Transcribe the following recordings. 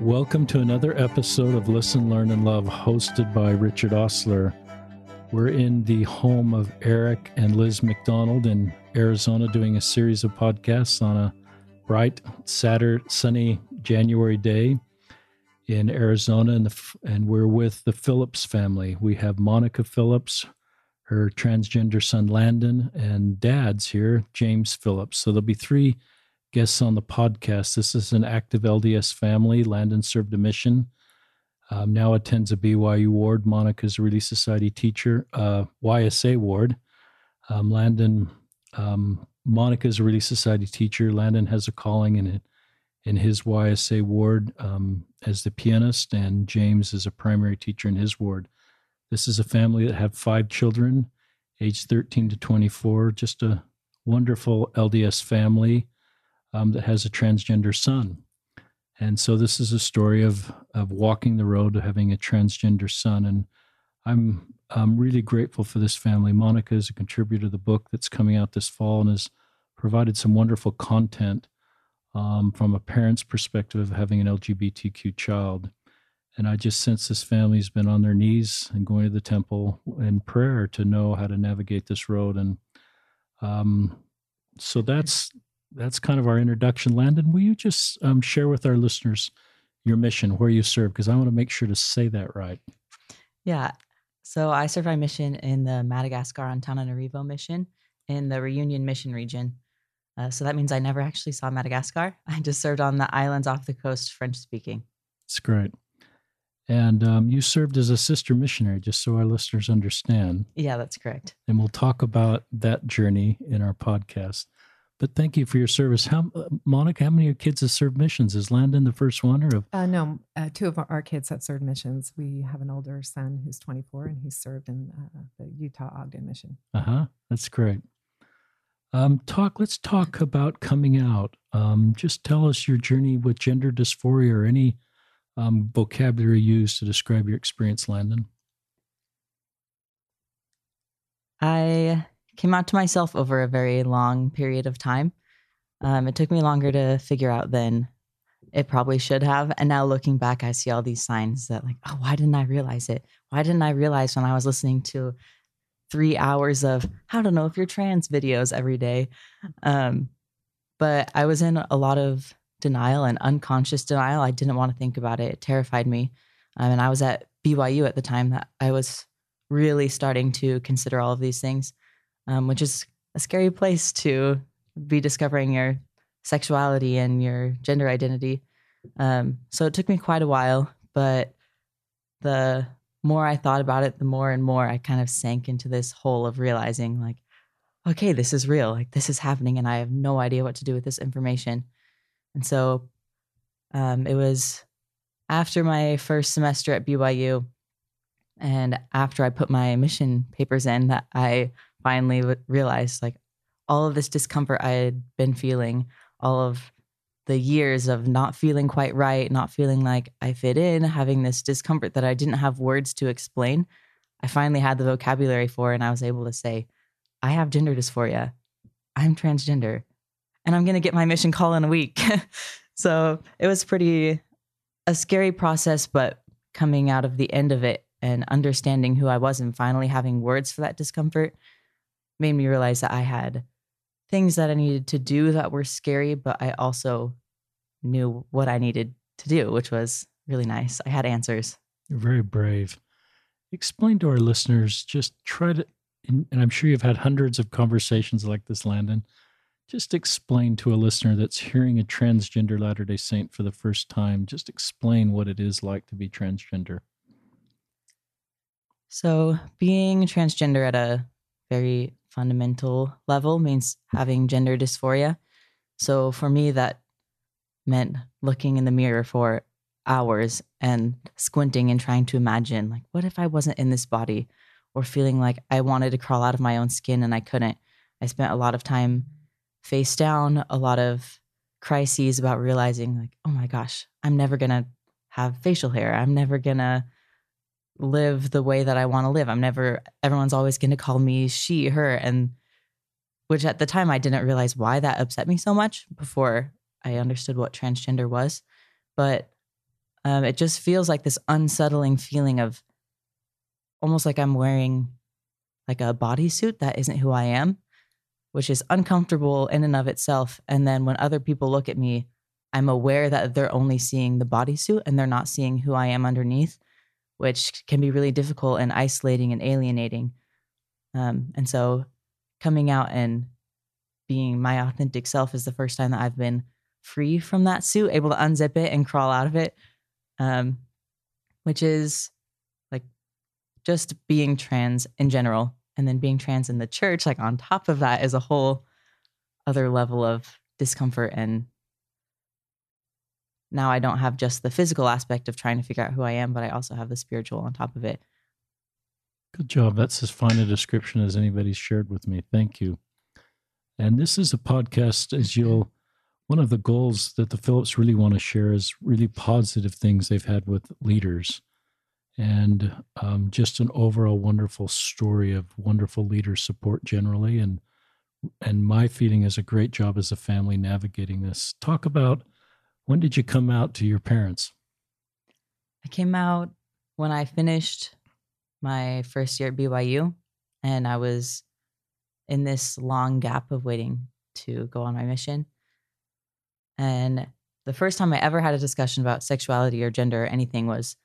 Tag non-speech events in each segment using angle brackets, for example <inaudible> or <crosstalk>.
Welcome to another episode of Listen, Learn, and Love, hosted by Richard Ostler. We're in the home of Eric and Liz McDonald in Arizona doing a series of podcasts on a bright, Saturday, sunny January day in Arizona. And, the, and we're with the Phillips family. We have Monica Phillips, her transgender son Landon, and dad's here, James Phillips. So there'll be three guests on the podcast. This is an active LDS family. Landon served a mission. Um, now attends a BYU ward. Monica's a Relief Society teacher, uh, YSA ward. Um, Landon, um, Monica's a Relief Society teacher. Landon has a calling in it in his YSA ward um, as the pianist, and James is a primary teacher in his ward. This is a family that have five children, age 13 to 24. Just a wonderful LDS family um, that has a transgender son. And so this is a story of of walking the road, of having a transgender son. And I'm I'm really grateful for this family. Monica is a contributor to the book that's coming out this fall and has provided some wonderful content um, from a parent's perspective of having an LGBTQ child. And I just sense this family's been on their knees and going to the temple in prayer to know how to navigate this road. And um, so that's that's kind of our introduction. Landon, will you just um, share with our listeners your mission, where you serve? Because I want to make sure to say that right. Yeah. So I serve my mission in the Madagascar Antananarivo mission in the Reunion Mission region. Uh, so that means I never actually saw Madagascar. <laughs> I just served on the islands off the coast, French speaking. It's great. And um, you served as a sister missionary, just so our listeners understand. Yeah, that's correct. And we'll talk about that journey in our podcast. But thank you for your service. How, uh, Monica, how many of your kids have served missions? Is Landon the first one, or have... uh, no? Uh, two of our kids have served missions. We have an older son who's 24, and he's served in uh, the Utah Ogden mission. Uh huh. That's great. Um, talk. Let's talk about coming out. Um, just tell us your journey with gender dysphoria, or any um, vocabulary used to describe your experience, Landon. I came out to myself over a very long period of time. Um, it took me longer to figure out than it probably should have. And now looking back, I see all these signs that, like, oh, why didn't I realize it? Why didn't I realize when I was listening to three hours of how to know if you're trans videos every day? Um, but I was in a lot of denial and unconscious denial. I didn't want to think about it. It terrified me. Um, and I was at BYU at the time that I was really starting to consider all of these things um, which is a scary place to be discovering your sexuality and your gender identity. Um, so it took me quite a while, but the more I thought about it, the more and more I kind of sank into this hole of realizing, like, okay, this is real. Like, this is happening, and I have no idea what to do with this information. And so um, it was after my first semester at BYU and after I put my mission papers in that I finally realized like all of this discomfort I had been feeling, all of the years of not feeling quite right, not feeling like I fit in, having this discomfort that I didn't have words to explain. I finally had the vocabulary for, and I was able to say, I have gender dysphoria. I'm transgender, and I'm going to get my mission call in a week. <laughs> so it was pretty a scary process, but coming out of the end of it and understanding who I was and finally having words for that discomfort made me realize that I had things that I needed to do that were scary, but I also knew what I needed to do, which was really nice. I had answers. You're very brave. Explain to our listeners, just try to, and I'm sure you've had hundreds of conversations like this, Landon. Just explain to a listener that's hearing a transgender Latter day Saint for the first time, just explain what it is like to be transgender. So, being transgender at a very fundamental level means having gender dysphoria. So for me, that meant looking in the mirror for hours and squinting and trying to imagine, like, what if I wasn't in this body? Or feeling like I wanted to crawl out of my own skin and I couldn't. I spent a lot of time face down, a lot of crises about realizing, like, oh my gosh, I'm never to have facial hair. I'm never to live the way that I want to live. I'm never, everyone's always going to call me she, her. And which at the time I didn't realize why that upset me so much before I understood what transgender was. But um, it just feels like this unsettling feeling of almost like I'm wearing like a bodysuit that isn't who I am, which is uncomfortable in and of itself. And then when other people look at me, I'm aware that they're only seeing the bodysuit and they're not seeing who I am underneath, which can be really difficult and isolating and alienating. Um, and so coming out and being my authentic self is the first time that I've been free from that suit, able to unzip it and crawl out of it, um, which is like just being trans in general. And then being trans in the church, like on top of that, is a whole other level of discomfort. And now I don't have just the physical aspect of trying to figure out who I am, but I also have the spiritual on top of it. Good job. That's as fine a description as anybody's shared with me. Thank you. And this is a podcast, as you'll, one of the goals that the Phillips really want to share is really positive things they've had with leaders and um, just an overall wonderful story of wonderful leader support generally. And, and my feeling is a great job as a family navigating this. Talk about when did you come out to your parents? I came out when I finished my first year at BYU, and I was in this long gap of waiting to go on my mission. And the first time I ever had a discussion about sexuality or gender or anything was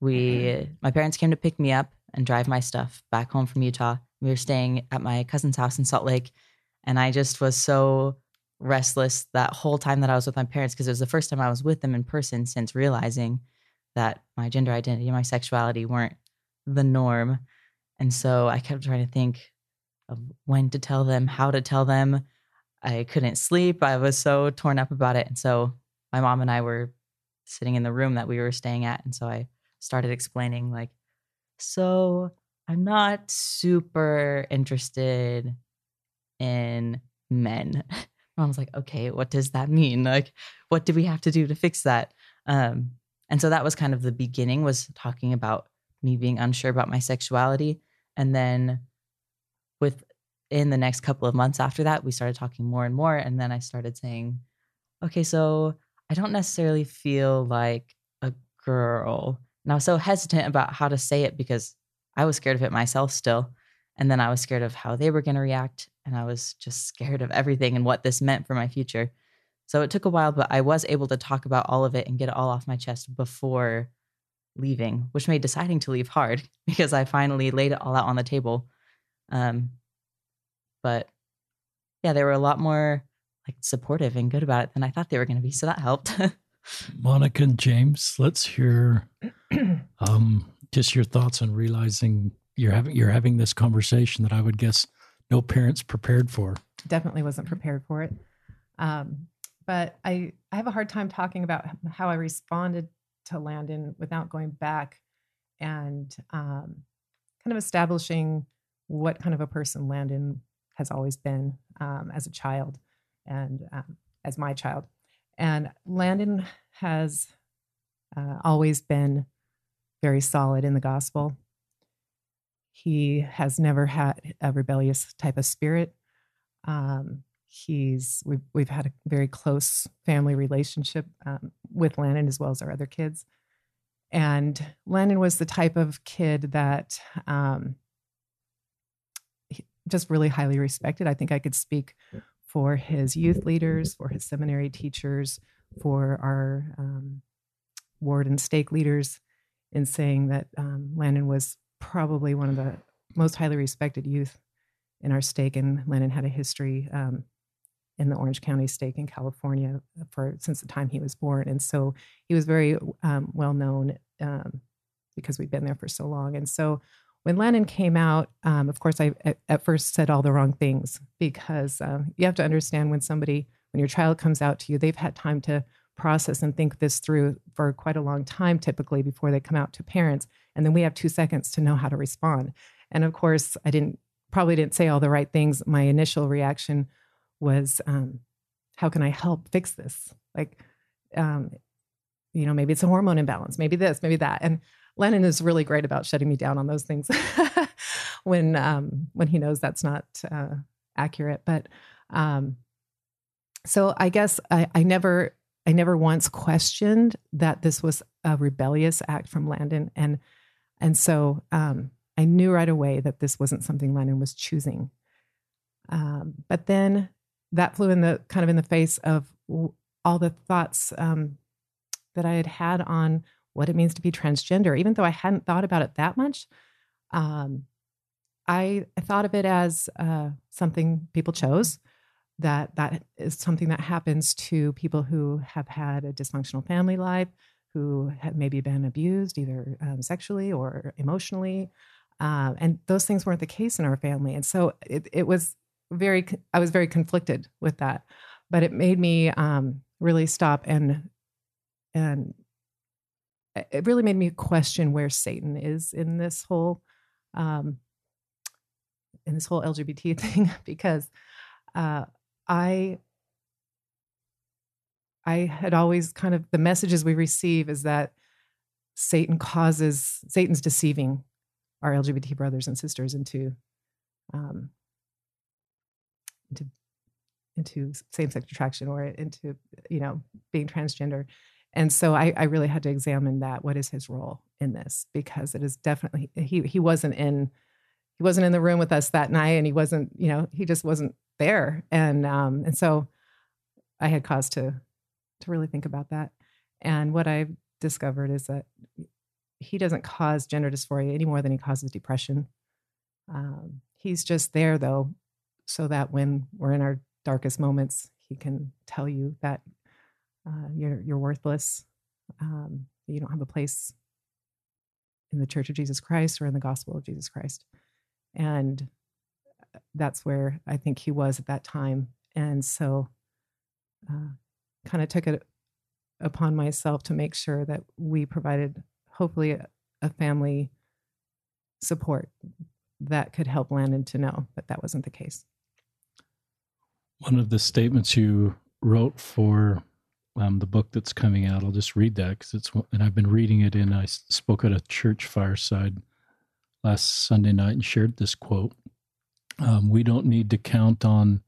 we mm-hmm. my parents came to pick me up and drive my stuff back home from Utah. We were staying at my cousin's house in Salt Lake and I just was so restless that whole time that I was with my parents because it was the first time I was with them in person since realizing that my gender identity and my sexuality weren't the norm. And so I kept trying to think of when to tell them, how to tell them. I couldn't sleep. I was so torn up about it. And so my mom and I were sitting in the room that we were staying at. And so I started explaining, like, so I'm not super interested in men. <laughs> I was like, okay, what does that mean? Like, what do we have to do to fix that? Um, and so that was kind of the beginning was talking about me being unsure about my sexuality. And then within the next couple of months after that, we started talking more and more. And then I started saying, okay, so I don't necessarily feel like a girl. And I was so hesitant about how to say it because I was scared of it myself still. And then I was scared of how they were going to react. And I was just scared of everything and what this meant for my future. So it took a while, but I was able to talk about all of it and get it all off my chest before leaving, which made deciding to leave hard <laughs> because I finally laid it all out on the table. Um, but yeah, they were a lot more like supportive and good about it than I thought they were going to be. So that helped. <laughs> Monica and James, let's hear <clears throat> um, just your thoughts on realizing you're having you're having this conversation that I would guess no parents prepared for. Definitely wasn't prepared for it. Um, but I I have a hard time talking about how I responded to Landon without going back and um, kind of establishing what kind of a person Landon has always been um, as a child and um, as my child. And Landon has uh, always been very solid in the gospel. He has never had a rebellious type of spirit. Um, he's we've we've had a very close family relationship um, with Landon as well as our other kids. And Landon was the type of kid that um, just really highly respected. I think I could speak for his youth leaders, for his seminary teachers, for our um, ward and stake leaders in saying that um, Landon was probably one of the most highly respected youth in our stake, and Landon had a history um, in the Orange County stake in California for since the time he was born, and so he was very um, well known um, because we've been there for so long. And so when Landon came out, um, of course, I at first said all the wrong things because uh, you have to understand when somebody, when your child comes out to you, they've had time to process and think this through for quite a long time, typically before they come out to parents, and then we have two seconds to know how to respond. And of course, I didn't probably didn't say all the right things. My initial reaction was, um, "How can I help fix this?" Like, um, you know, maybe it's a hormone imbalance, maybe this, maybe that, and Landon is really great about shutting me down on those things <laughs> when um, when he knows that's not uh, accurate. But um, so I guess I, I never I never once questioned that this was a rebellious act from Landon, and and so um, I knew right away that this wasn't something Landon was choosing. Um, but then that flew in the kind of in the face of all the thoughts um, that I had had on what it means to be transgender, even though I hadn't thought about it that much. Um, I, I, thought of it as uh, something people chose. That that is something that happens to people who have had a dysfunctional family life, who have maybe been abused either um, sexually or emotionally, uh, and those things weren't the case in our family. And so it, it was very, I was very conflicted with that, but it made me um, really stop and and it really made me question where Satan is in this whole um, in this whole LGBT <laughs> thing because uh, I I had always kind of the messages we receive is that Satan causes Satan's deceiving our LGBT brothers and sisters into um, into into same-sex attraction or into you know being transgender. And so I, I really had to examine that what is his role in this? Because it is definitely he he wasn't in he wasn't in the room with us that night and he wasn't you know he just wasn't there. And um and so i had cause to to really think about that. And what i've discovered is that he doesn't cause gender dysphoria any more than he causes depression. Um, he's just there though so that when we're in our darkest moments he can tell you that uh, you're you're worthless um, you don't have a place in the church of jesus christ or in the gospel of jesus christ. And that's where I think he was at that time. And so, uh, kind of took it upon myself to make sure that we provided, hopefully, a, a family support that could help Landon to know that that wasn't the case. One of the statements you wrote for um, the book that's coming out, I'll just read that because it's, and I've been reading it in, I spoke at a church fireside last Sunday night and shared this quote. Um, we don't need to count on,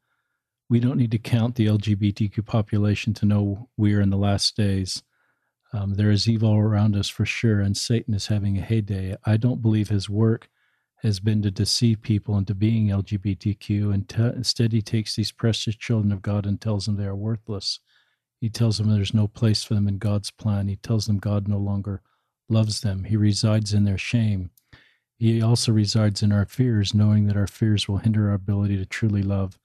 we don't need to count the LGBTQ population to know we are in the last days. Um, there is evil around us for sure, and Satan is having a heyday. I don't believe his work has been to deceive people into being LGBTQ, and instead he takes these precious children of God and tells them they are worthless. He tells them there's no place for them in God's plan. He tells them God no longer loves them. He resides in their shame. He also resides in our fears, knowing that our fears will hinder our ability to truly love.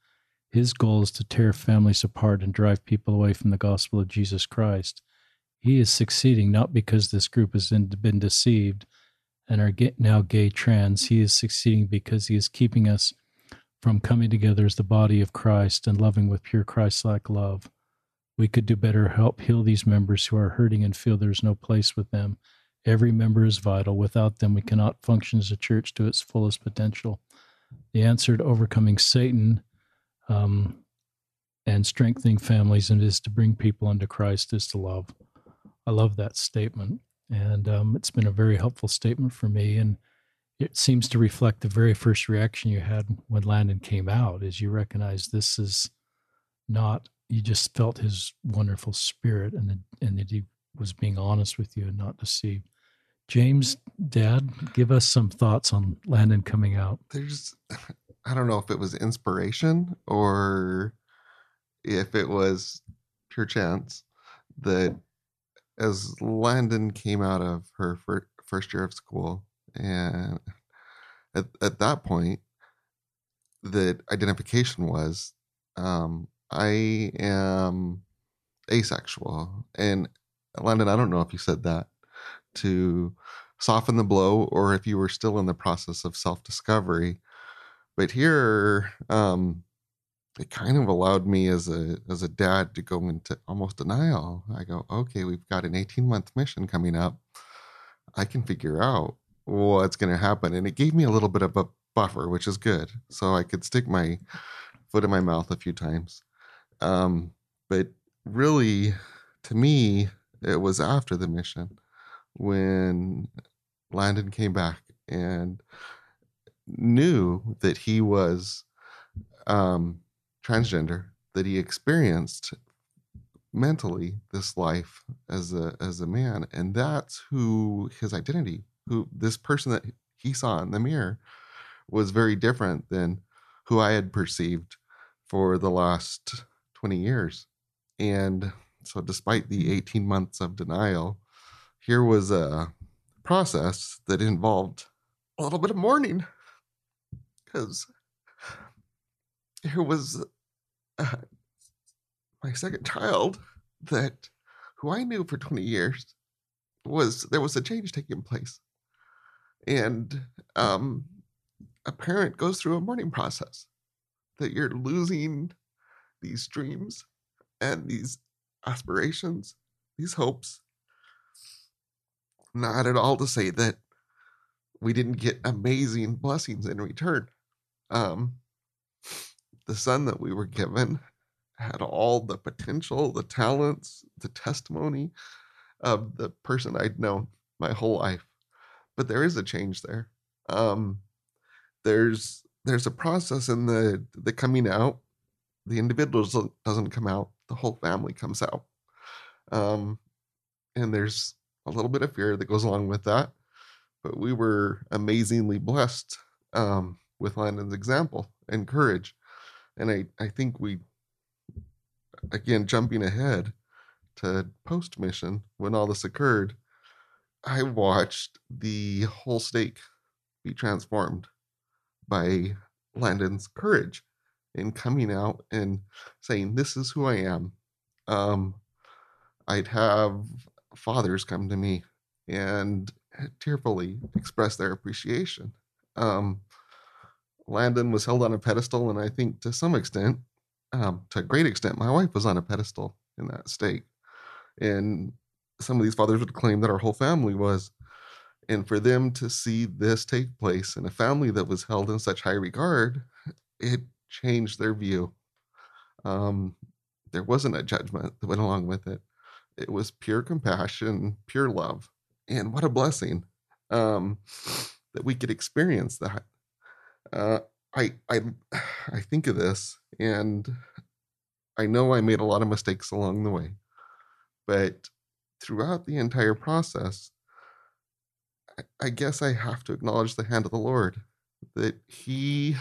His goal is to tear families apart and drive people away from the gospel of Jesus Christ. He is succeeding not because this group has been deceived and are now gay trans. He is succeeding because he is keeping us from coming together as the body of Christ and loving with pure Christ like love. We could do better help heal these members who are hurting and feel there's no place with them Every member is vital. Without them, we cannot function as a church to its fullest potential. The answer to overcoming Satan um, and strengthening families and is to bring people unto Christ is to love. I love that statement. And um, it's been a very helpful statement for me. And it seems to reflect the very first reaction you had when Landon came out, is you recognize this is not, you just felt his wonderful spirit and, and that he was being honest with you and not deceived. James, Dad, give us some thoughts on Landon coming out. There's, I don't know if it was inspiration or if it was pure chance that as Landon came out of her first year of school, and at, at that point, the identification was um, I am asexual. And Landon, I don't know if you said that to soften the blow or if you were still in the process of self discovery. But here, um, it kind of allowed me as a as a dad to go into almost denial. I go, okay, we've got an 18 month mission coming up. I can figure out what's going to happen, and it gave me a little bit of a buffer, which is good, so I could stick my foot in my mouth a few times. Um, but really, to me, it was after the mission when Landon came back and knew that he was um, transgender, that he experienced mentally this life as a as a man and that's who his identity who this person that he saw in the mirror was very different than who I had perceived for the last 20 years. And so despite the 18 months of denial here was a process that involved a little bit of mourning because here was uh, my second child that who I knew for 20 years was there was a change taking place. And um, a parent goes through a mourning process that you're losing these dreams and these aspirations, these hopes. Not at all to say that we didn't get amazing blessings in return. Um, the son that we were given had all the potential, the talents, the testimony of the person I'd known my whole life. But there is a change there. Um, there's there's a process in the the coming out. The individual doesn't come out. The whole family comes out. Um, and there's a little bit of fear that goes along with that. But we were amazingly blessed um, with Landon's example and courage. And I, I think we again, jumping ahead to post mission when all this occurred, I watched the whole stake be transformed by Landon's courage in coming out and saying, This is who I am. Um, I'd have fathers come to me and tearfully express their appreciation. Um, Landon was held on a pedestal, and I think to some extent um, to a great extent, my wife was on a pedestal in that stake. And some of these fathers would claim that our whole family was. And for them to see this take place in a family that was held in such high regard, it changed their view. Um, there wasn't a judgment that went along with it. It was pure compassion, pure love. And what a blessing um, that we could experience that. Uh, I I I think of this and I know I made a lot of mistakes along the way. But throughout the entire process, I guess I have to acknowledge the hand of the Lord that He,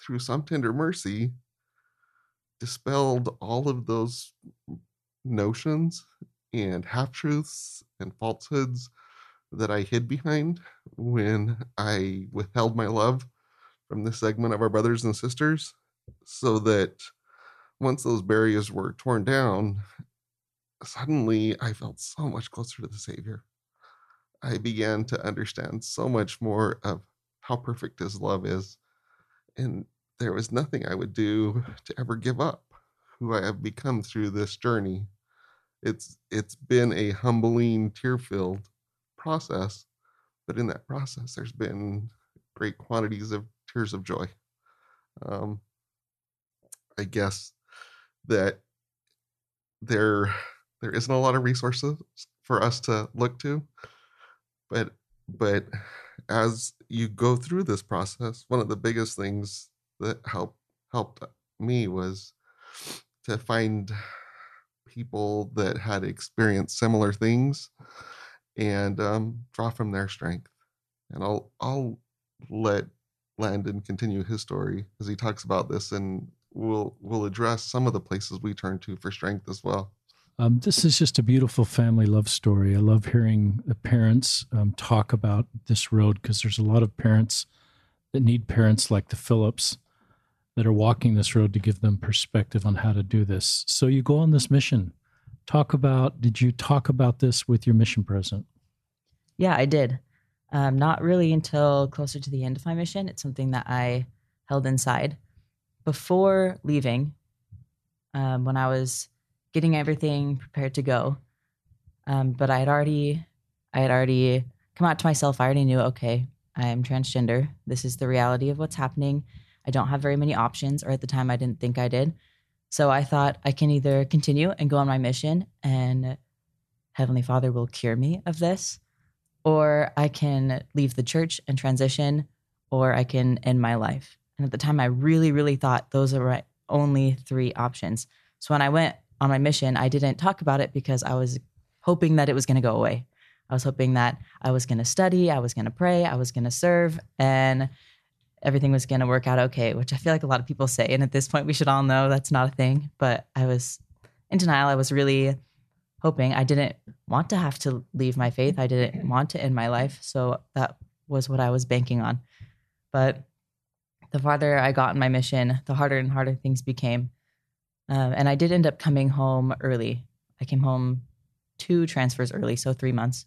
through some tender mercy, dispelled all of those notions and half truths and falsehoods that I hid behind when I withheld my love from this segment of our brothers and sisters so that once those barriers were torn down, suddenly I felt so much closer to the Savior. I began to understand so much more of how perfect His love is. And there was nothing I would do to ever give up who I have become through this journey. It's it's been a humbling, tear-filled process, but in that process, there's been great quantities of tears of joy. Um, I guess that there there isn't a lot of resources for us to look to, but but as you go through this process, one of the biggest things that helped helped me was to find people that had experienced similar things and um, draw from their strength. And I'll I'll let Landon continue his story as he talks about this, and we'll we'll address some of the places we turn to for strength as well. Um, this is just a beautiful family love story. I love hearing the parents um, talk about this road because there's a lot of parents that need parents like the Phillips that are walking this road to give them perspective on how to do this. So you go on this mission. Talk about, did you talk about this with your mission president? Yeah, I did. Um, not really until closer to the end of my mission. It's something that I held inside. Before leaving, um, when I was getting everything prepared to go, um, but I had already, I had already come out to myself. I already knew, okay, I am transgender. This is the reality of what's happening. I don't have very many options, or at the time, I didn't think I did. So I thought I can either continue and go on my mission, and Heavenly Father will cure me of this, or I can leave the church and transition, or I can end my life. And at the time, I really, really thought those are my only three options. So when I went on my mission, I didn't talk about it because I was hoping that it was going to go away. I was hoping that I was going to study, I was going to pray, I was going to serve, and everything was going to work out okay, which I feel like a lot of people say. And at this point, we should all know that's not a thing. But I was in denial. I was really hoping I didn't want to have to leave my faith. I didn't want to end my life. So that was what I was banking on. But the farther I got in my mission, the harder and harder things became. Um, and I did end up coming home early. I came home two transfers early, so three months.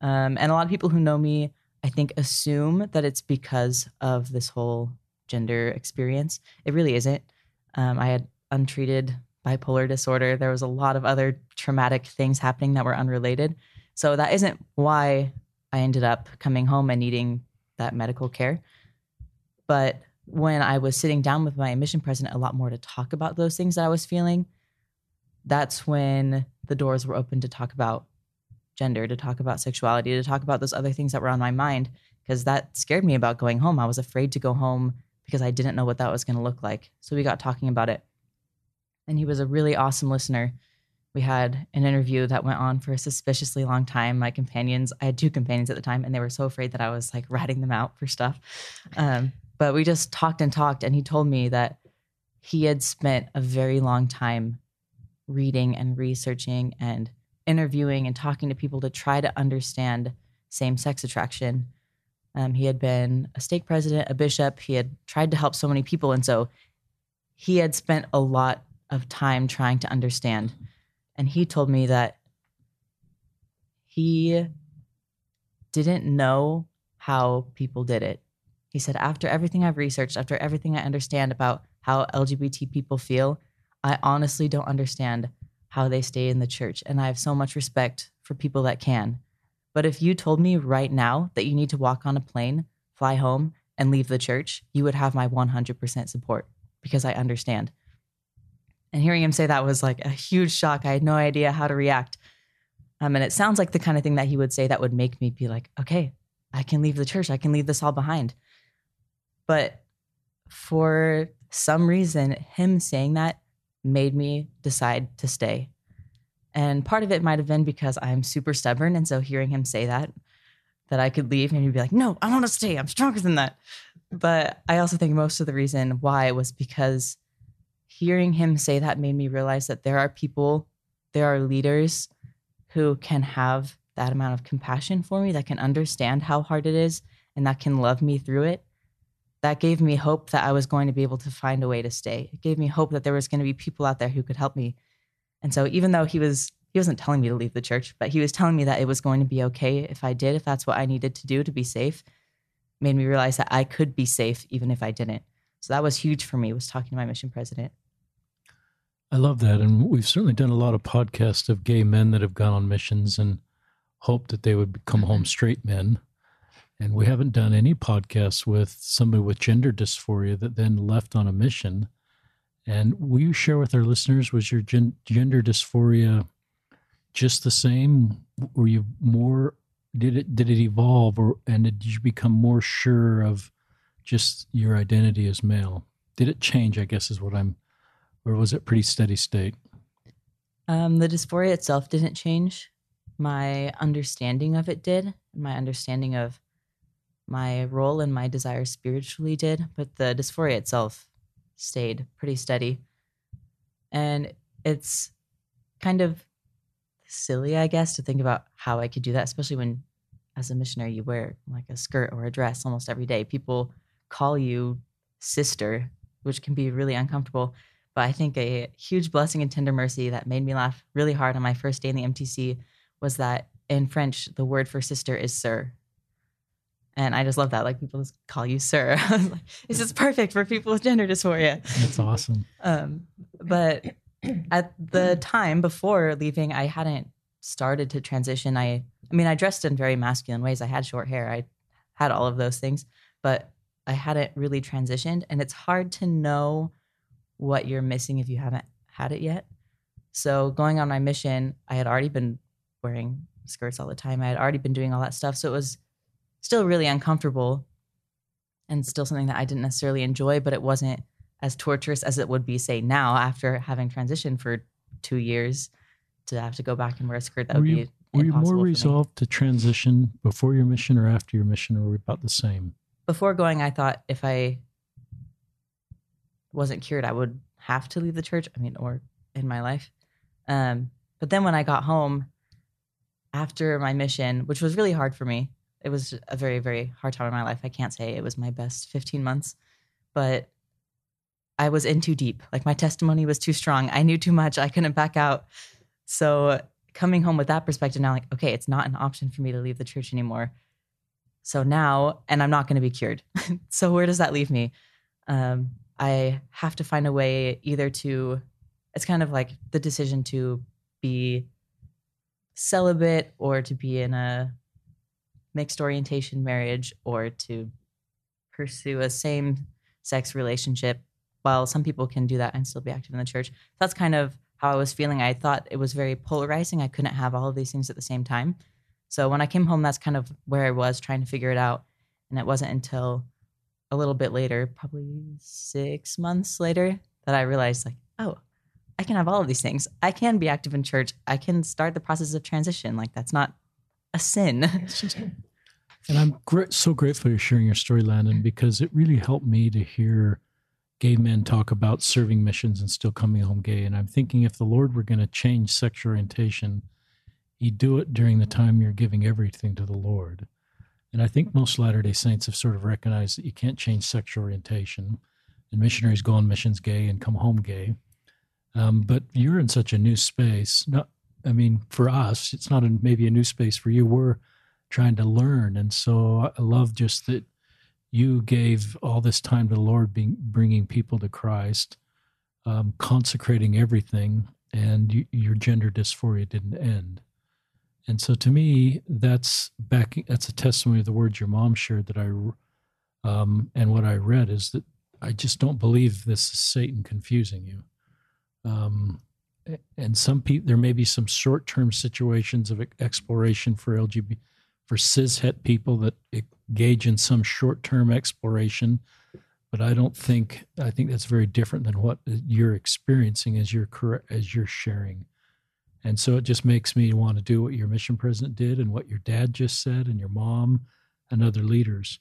Um, and a lot of people who know me, I think, assume that it's because of this whole gender experience. It really isn't. Um, I had untreated bipolar disorder. There was a lot of other traumatic things happening that were unrelated. So that isn't why I ended up coming home and needing that medical care. But when I was sitting down with my mission president a lot more to talk about those things that I was feeling, that's when the doors were open to talk about gender, to talk about sexuality, to talk about those other things that were on my mind, because that scared me about going home. I was afraid to go home because I didn't know what that was going to look like. So we got talking about it. And he was a really awesome listener. We had an interview that went on for a suspiciously long time. My companions, I had two companions at the time, and they were so afraid that I was like ratting them out for stuff. Um, but we just talked and talked, and he told me that he had spent a very long time reading and researching and interviewing and talking to people to try to understand same sex attraction. Um, he had been a stake president, a bishop. He had tried to help so many people. And so he had spent a lot of time trying to understand. And he told me that he didn't know how people did it. He said, after everything I've researched, after everything I understand about how LGBT people feel, I honestly don't understand how they stay in the church. And I have so much respect for people that can. But if you told me right now that you need to walk on a plane, fly home, and leave the church, you would have my 100% support because I understand. And hearing him say that was like a huge shock. I had no idea how to react. Um, and it sounds like the kind of thing that he would say that would make me be like, okay, I can leave the church. I can leave this all behind. But for some reason, him saying that made me decide to stay. And part of it might have been because I'm super stubborn. And so hearing him say that, that I could leave and he'd be like, no, I want to stay. I'm stronger than that. But I also think most of the reason why was because hearing him say that made me realize that there are people, there are leaders who can have that amount of compassion for me, that can understand how hard it is, and that can love me through it. That gave me hope that I was going to be able to find a way to stay. It gave me hope that there was going to be people out there who could help me. And so even though he was he wasn't telling me to leave the church, but he was telling me that it was going to be okay if I did, if that's what I needed to do to be safe, made me realize that I could be safe even if I didn't. So that was huge for me was talking to my mission president. I love that. And we've certainly done a lot of podcasts of gay men that have gone on missions and hoped that they would come home mm-hmm. straight men. And we haven't done any podcasts with somebody with gender dysphoria that then left on a mission. And will you share with our listeners, was your gen- gender dysphoria just the same? Were you more, did it, did it evolve or, and did you become more sure of just your identity as male? Did it change, I guess is what I'm or was it pretty steady state? Um, the dysphoria itself didn't change. My understanding of it did. My understanding of my role and my desire spiritually did, but the dysphoria itself stayed pretty steady. And it's kind of silly, I guess, to think about how I could do that, especially when, as a missionary, you wear like a skirt or a dress almost every day. People call you sister, which can be really uncomfortable. But I think a huge blessing and tender mercy that made me laugh really hard on my first day in the MTC was that in French, the word for sister is sir. And I just love that. Like people just call you sir. <laughs> this is perfect for people with gender dysphoria. That's awesome. Um, but at the <clears throat> time before leaving, I hadn't started to transition. I, I mean, I dressed in very masculine ways. I had short hair. I had all of those things, but I hadn't really transitioned. And it's hard to know what you're missing if you haven't had it yet. So going on my mission, I had already been wearing skirts all the time. I had already been doing all that stuff. So it was still really uncomfortable and still something that I didn't necessarily enjoy, but it wasn't as torturous as it would be, say, now after having transitioned for two years to have to go back and wear a skirt. That Were would you- be Were you more impossible for me. resolved to transition before your mission or after your mission, or were we about the same? Before going, I thought if I wasn't cured, I would have to leave the church. I mean, or in my life. Um, but then when I got home after my mission, which was really hard for me, it was a very, very hard time in my life. I can't say it was my best 15 months, but I was in too deep. Like my testimony was too strong. I knew too much. I couldn't back out. So coming home with that perspective now, like, okay, it's not an option for me to leave the church anymore. So now, and I'm not going to be cured. <laughs> so where does that leave me? Um, I have to find a way either to, it's kind of like the decision to be celibate or to be in a mixed orientation marriage or to pursue a same sex relationship. While some people can do that and still be active in the church, that's kind of how I was feeling. I thought it was very polarizing. I couldn't have all of these things at the same time. So when I came home, that's kind of where I was trying to figure it out. And it wasn't until a little bit later, probably six months later, that I realized, like, oh, I can have all of these things. I can be active in church. I can start the process of transition. Like, that's not a sin. <laughs> And I'm gr- so grateful you're sharing your story, Landon, because it really helped me to hear gay men talk about serving missions and still coming home gay. And I'm thinking if the Lord were going to change sexual orientation, He'd do it during the time you're giving everything to the Lord. And I think most Latter day Saints have sort of recognized that you can't change sexual orientation, and missionaries go on missions gay and come home gay. Um, but you're in such a new space. Not, I mean, for us, it's not a, maybe a new space for you. We're trying to learn, and so I love just that you gave all this time to the Lord, being bringing people to Christ, um, consecrating everything, and you, your gender dysphoria didn't end. And so, to me, that's back, That's a testimony of the words your mom shared that I, um, and what I read is that I just don't believe this is Satan confusing you. Um, and some people, there may be some short-term situations of exploration for LGBT, for cishet people that engage in some short-term exploration. But I don't think I think that's very different than what you're experiencing as you're as you're sharing. And so it just makes me want to do what your mission president did and what your dad just said and your mom and other leaders.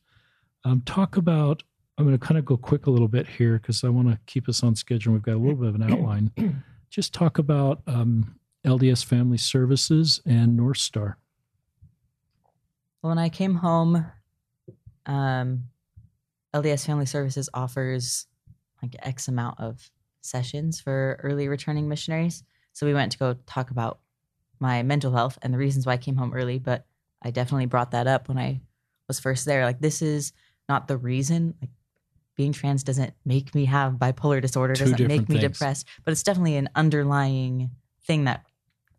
Um, talk about, I'm going to kind of go quick a little bit here because I want to keep us on schedule. We've got a little bit of an outline. <clears throat> just talk about um, LDS Family Services and North Star. when I came home, um, LDS Family Services offers like X amount of sessions for early returning missionaries. So we went to go talk about my mental health and the reasons why I came home early. But I definitely brought that up when I was first there. Like, this is not the reason. Like, being trans doesn't make me have bipolar disorder, Two doesn't make me things. depressed, but it's definitely an underlying thing that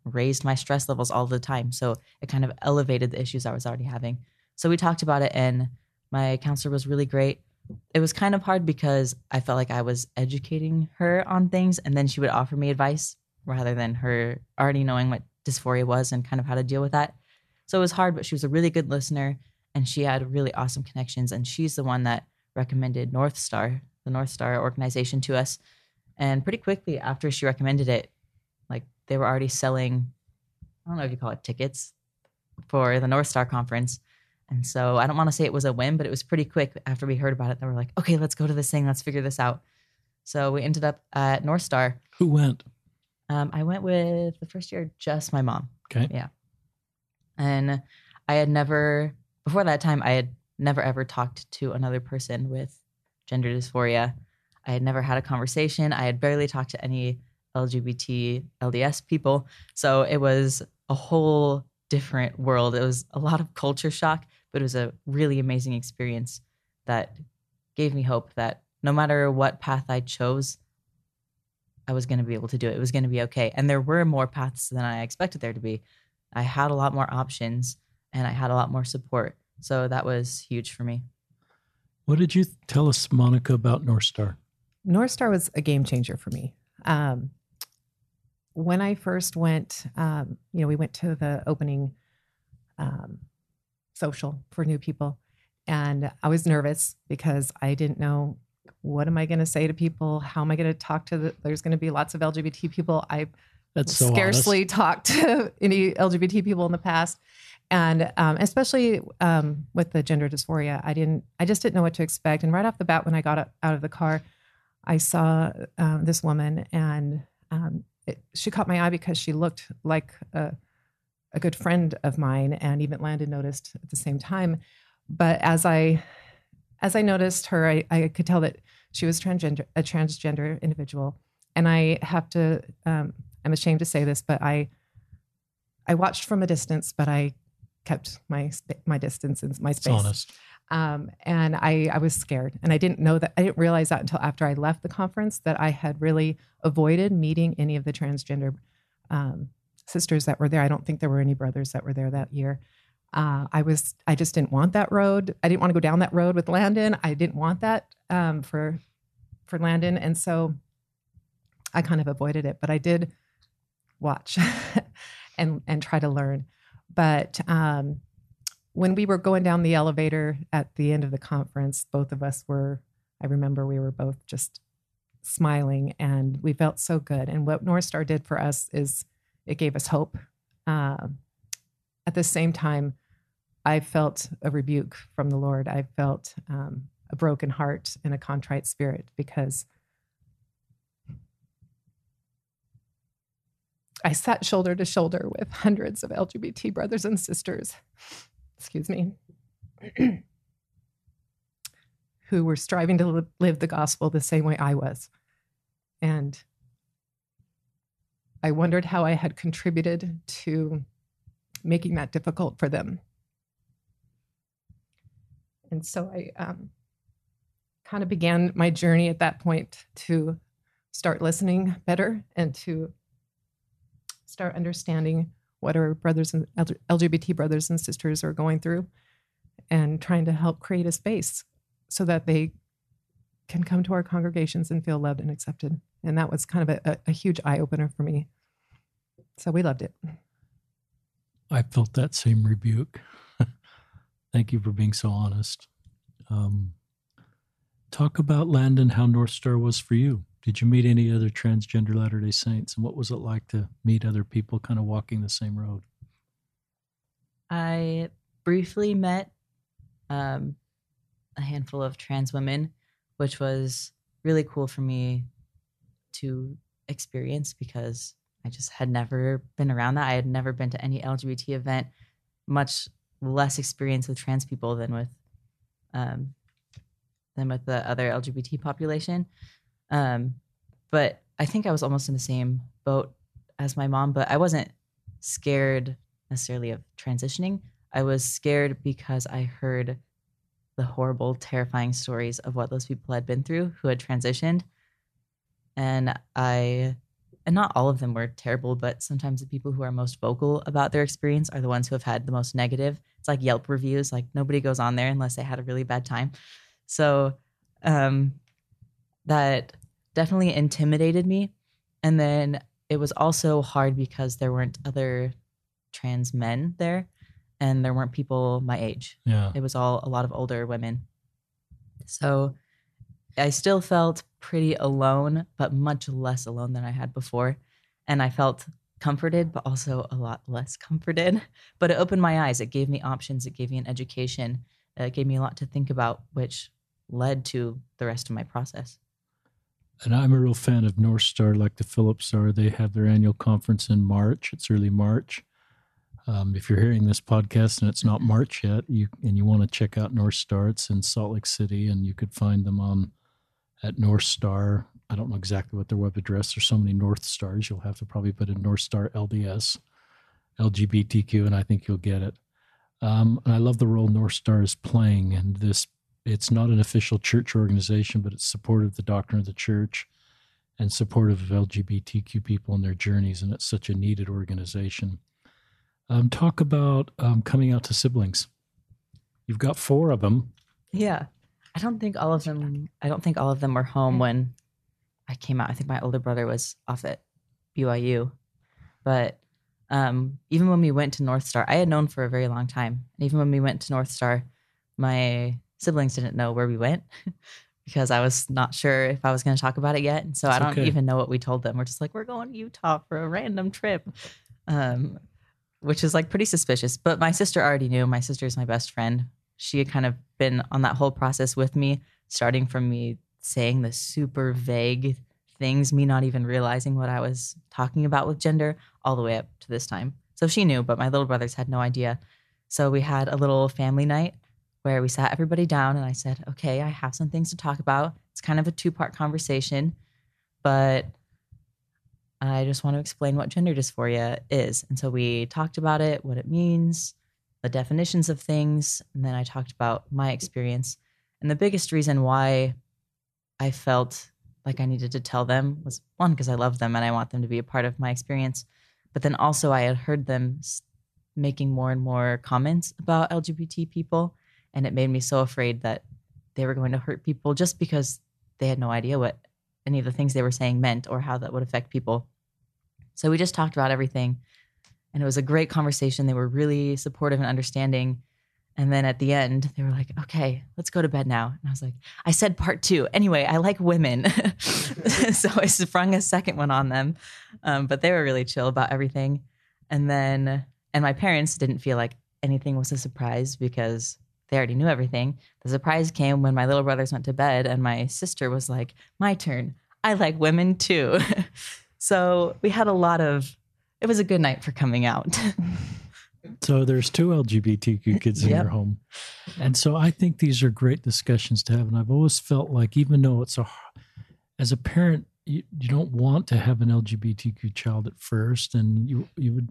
raised my stress levels all the time. So it kind of elevated the issues I was already having. So we talked about it, and my counselor was really great. It was kind of hard because I felt like I was educating her on things, and then she would offer me advice rather than her already knowing what dysphoria was and kind of how to deal with that. So it was hard, but she was a really good listener, and she had really awesome connections. And she's the one that recommended North Star, the North Star organization, to us. And pretty quickly after she recommended it, like they were already selling, I don't know if you call it tickets for the North Star conference. And so I don't want to say it was a win, but it was pretty quick after we heard about it. They were like, okay, let's go to this thing. Let's figure this out. So we ended up at North Star. Who went? Um, I went with the first year, just my mom. Okay. Yeah. And I had never, before that time, I had never ever talked to another person with gender dysphoria. I had never had a conversation. I had barely talked to any LGBT LDS people. So it was a whole different world. It was a lot of culture shock, but it was a really amazing experience that gave me hope that no matter what path I chose, I was going to be able to do it. It was going to be okay. And there were more paths than I expected there to be. I had a lot more options and I had a lot more support. So that was huge for me. What did you tell us, Monica, about North Star? North Star was a game changer for me. Um, when I first went, um, you know, we went to the opening um, social for new people, and I was nervous because I didn't know what am I going to say to people. How am I going to talk to the? There's going to be lots of LGBT people. I That's so scarcely honest. talked to <laughs> any LGBT people in the past. And um, especially um, with the gender dysphoria, I didn't, I just didn't know what to expect. And right off the bat, when I got out of the car, I saw um, this woman, and um, it, she caught my eye because she looked like a, a good friend of mine, and even Landon noticed at the same time. But as I, as I noticed her, I, I could tell that she was transgender, a transgender individual, and I have to. Um, I'm ashamed to say this, but I I watched from a distance, but I kept my my distance and my It's space. honest. Um, and I I was scared, and I didn't know that I didn't realize that until after I left the conference that I had really avoided meeting any of the transgender um, sisters that were there. I don't think there were any brothers that were there that year. Uh, I was I just didn't want that road. I didn't want to go down that road with Landon. I didn't want that um, for for Landon, and so I kind of avoided it. But I did watch <laughs> and and try to learn. But um, when we were going down the elevator at the end of the conference, both of us were. I remember we were both just smiling, and we felt so good. And what North Star did for us is it gave us hope. Um, at the same time, I felt a rebuke from the Lord. I felt um, a broken heart and a contrite spirit because I sat shoulder to shoulder with hundreds of LGBT brothers and sisters, excuse me, <clears throat> who were striving to li- live the gospel the same way I was. And I wondered how I had contributed to making that difficult for them. And so I um, kind of began my journey at that point to start listening better and to start understanding what our brothers and LGBT brothers and sisters are going through and trying to help create a space so that they can come to our congregations and feel loved and accepted. And that was kind of a, a, huge eye opener for me. So we loved it. I felt that same rebuke. <laughs> Thank you for being so honest. Um, talk about Landon, how North Star was for you. Did you meet any other transgender Latter day Saints? And what was it like to meet other people kind of walking the same road? I briefly met um, a handful of trans women, which was really cool for me to experience because I just had never been around that. I had never been to any LGBT event, much less experience with trans people than with um, than with the other LGBT population. Um, but I think I was almost in the same boat as my mom, but I wasn't scared necessarily of transitioning. I was scared because I heard the horrible, terrifying stories of what those people had been through who had transitioned. And I, and not all of them were terrible, but sometimes the people who are most vocal about their experience are the ones who have had the most negative. It's like Yelp reviews, like nobody goes on there unless they had a really bad time. So um, that definitely intimidated me. And then it was also hard because there weren't other trans men there and there weren't people my age. Yeah. It was all a lot of older women. So I still felt pretty alone, but much less alone than I had before. And I felt comforted, but also a lot less comforted. <laughs> But it opened my eyes. It gave me options. It gave me an education. It gave me a lot to think about, which led to the rest of my process. And I'm a real fan of North Star, like the Phillips are. They have their annual conference in March. It's early March. Um, if you're hearing this podcast and it's not March yet, you and you want to check out North Star, it's in Salt Lake City, and you could find them on at North Star. I don't know exactly what their web address. There's so many North Stars. You'll have to probably put in North Star LDS, LGBTQ, and I think you'll get it. Um, and I love the role North Star is playing in this. It's not an official church organization, but it's supportive of the doctrine of the church and supportive of LGBTQ people in their journeys. And it's such a needed organization. Um, talk about um, coming out to siblings. You've got four of them. Yeah. I don't think all of them I don't think all of them were home when I came out. I think my older brother was off at BYU. But um, even when we went to North Star, I had known for a very long time. And even when we went to North Star, my siblings didn't know where we went. <laughs> because I was not sure if I was going to talk about it yet. And so It's I don't okay. even know what we told them. We're just like, we're going to Utah for a random trip, um, which is like pretty suspicious. But my sister already knew. My sister is my best friend. She had kind of been on that whole process with me, starting from me saying the super vague things, me not even realizing what I was talking about with gender, all the way up to this time. So she knew, but my little brothers had no idea. So we had a little family night where we sat everybody down and I said, okay, I have some things to talk about. It's kind of a two part conversation, but I just want to explain what gender dysphoria is. And so we talked about it, what it means, the definitions of things. And then I talked about my experience. And the biggest reason why I felt like I needed to tell them was one, because I love them and I want them to be a part of my experience. But then also, I had heard them making more and more comments about LGBT people and it made me so afraid that they were going to hurt people just because they had no idea what any of the things they were saying meant or how that would affect people. So we just talked about everything and it was a great conversation. They were really supportive and understanding. And then at the end, they were like, okay, let's go to bed now. And I was like, I said part two. Anyway, I like women. <laughs> so I sprung a second one on them. Um, but they were really chill about everything. And then, and my parents didn't feel like anything was a surprise because they already knew everything. The surprise came when my little brothers went to bed and my sister was like, My turn. I like women too. <laughs> so we had a lot of, it was a good night for coming out. <laughs> So there's two LGBTQ kids in Yep. your home. And so I think these are great discussions to have. And I've always felt like, even though it's a, as a parent, you, you don't want to have an LGBTQ child at first. And you, you would,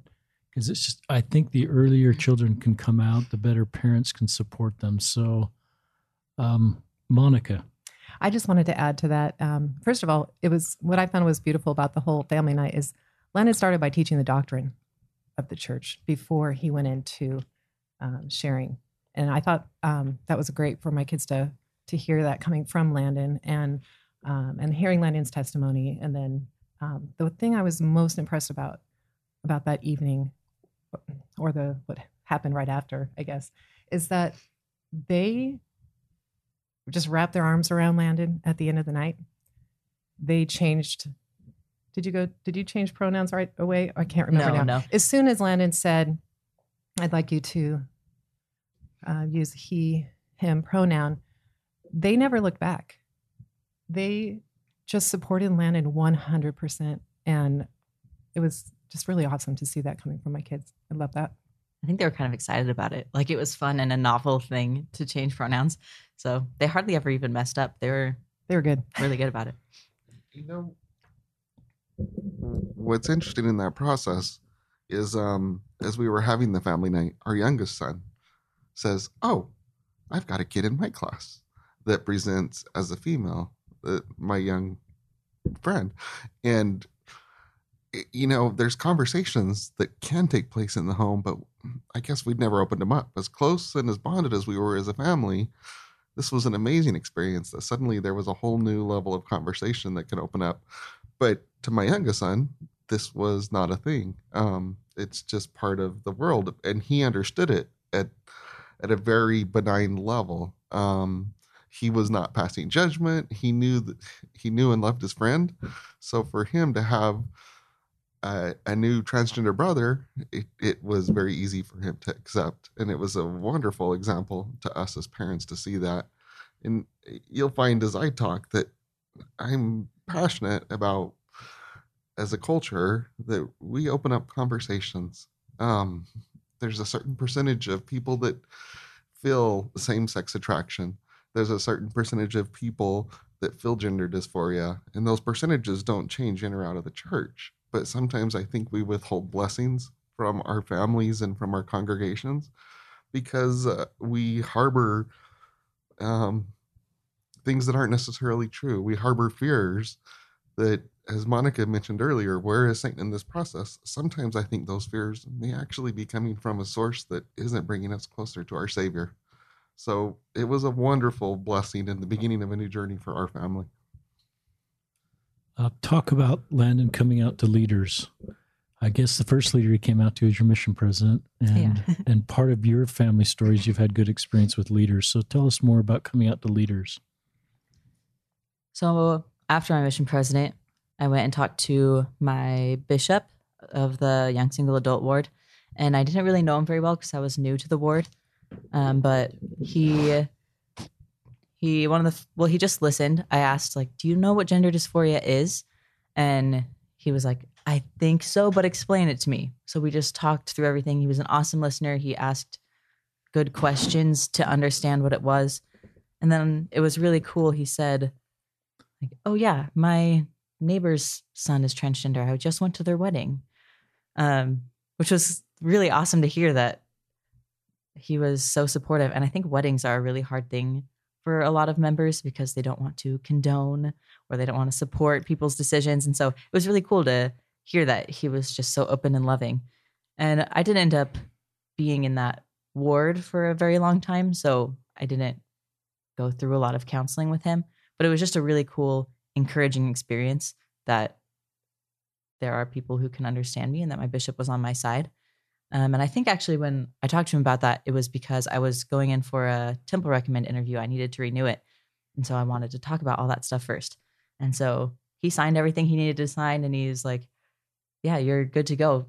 because it's just, I think the earlier children can come out, the better parents can support them. So, um, Monica, I just wanted to add to that. Um, first of all, it was what I found was beautiful about the whole family night is Len started by teaching the doctrine of the church before he went into um, sharing, and I thought um, that was great for my kids to to hear that coming from Landon and um, and hearing Landon's testimony, and then um, the thing I was most impressed about about that evening, or the what happened right after, I guess, is that they just wrapped their arms around Landon at the end of the night. They changed. Did you go? Did you change pronouns right away? I can't remember no, now. no. As soon as Landon said, "I'd like you to uh, use he, him pronoun," they never looked back. They just supported Landon one hundred percent, and it was just really awesome to see that coming from my kids. I love that. I think they were kind of excited about it. Like it was fun and a novel thing to change pronouns. So they hardly ever even messed up. They were They were good. really good about it. You know, what's interesting in that process is um, as we were having the family night, our youngest son says, Oh, I've got a kid in my class that presents as a female, uh, my young friend. And, y- you know, there's conversations that can take place in the home, but I guess we'd never opened them up. As close and as bonded as we were as a family, this was an amazing experience that suddenly there was a whole new level of conversation that could open up. But to my youngest son, this was not a thing. Um, it's just part of the world, and he understood it at at a very benign level. Um, he was not passing judgment. He knew that he knew and loved his friend. So for him to have a, a new transgender brother, it, it was very easy for him to accept, and it was a wonderful example to us as parents to see that. And you'll find as I talk that I'm passionate about as a culture that we open up conversations. Um, there's a certain percentage of people that feel same sex attraction. There's a certain percentage of people that feel gender dysphoria, and those percentages don't change in or out of the church. But sometimes I think we withhold blessings from our families and from our congregations because uh, we harbor um, things that aren't necessarily true. We harbor fears that, as Monica mentioned earlier, where is Satan in this process? Sometimes I think those fears may actually be coming from a source that isn't bringing us closer to our Savior. So it was a wonderful blessing in the beginning of a new journey for our family. Uh, talk about Landon coming out to leaders. I guess the first leader he came out to is your mission president, and Yeah. <laughs> and part of your family stories, you've had good experience with leaders. So tell us more about coming out to leaders. So after my mission president, I went and talked to my bishop of the young single adult ward, and I didn't really know him very well because I was new to the ward. Um, but he he one of the well he just listened. I asked like, "Do you know what gender dysphoria is?" And he was like, "I think so, but explain it to me." So we just talked through everything. He was an awesome listener. He asked good questions to understand what it was. And then it was really cool. He said, like, oh yeah, my neighbor's son is transgender. I just went to their wedding. Um, which was really awesome to hear that he was so supportive. And I think weddings are a really hard thing for a lot of members because they don't want to condone or they don't want to support people's decisions. And so it was really cool to hear that he was just so open and loving. And I didn't end up being in that ward for a very long time. So I didn't go through a lot of counseling with him, but it was just a really cool, encouraging experience that there are people who can understand me and that my bishop was on my side. Um, and I think actually, when I talked to him about that, it was because I was going in for a temple recommend interview. I needed to renew it. And so I wanted to talk about all that stuff first. And so he signed everything he needed to sign. And he's like, Yeah, you're good to go.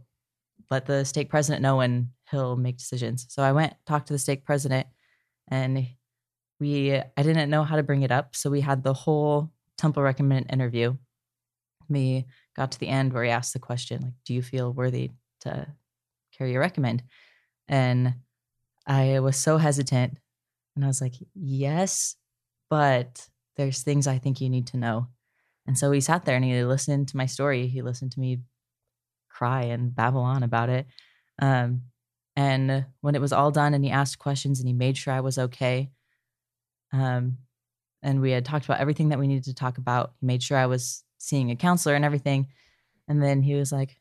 Let the stake president know and he'll make decisions. So I went, talked to the stake president, and we, I didn't know how to bring it up. So we had the whole temple recommend interview. We got to the end where he asked the question, like, Do you feel worthy to carry a recommend? And I was so hesitant. And I was like, Yes, but there's things I think you need to know. And so he sat there and he listened to my story. He listened to me cry and babble on about it. Um, and when it was all done and he asked questions and he made sure I was okay, um, and we had talked about everything that we needed to talk about, he made sure I was seeing a counselor and everything. And then he was like,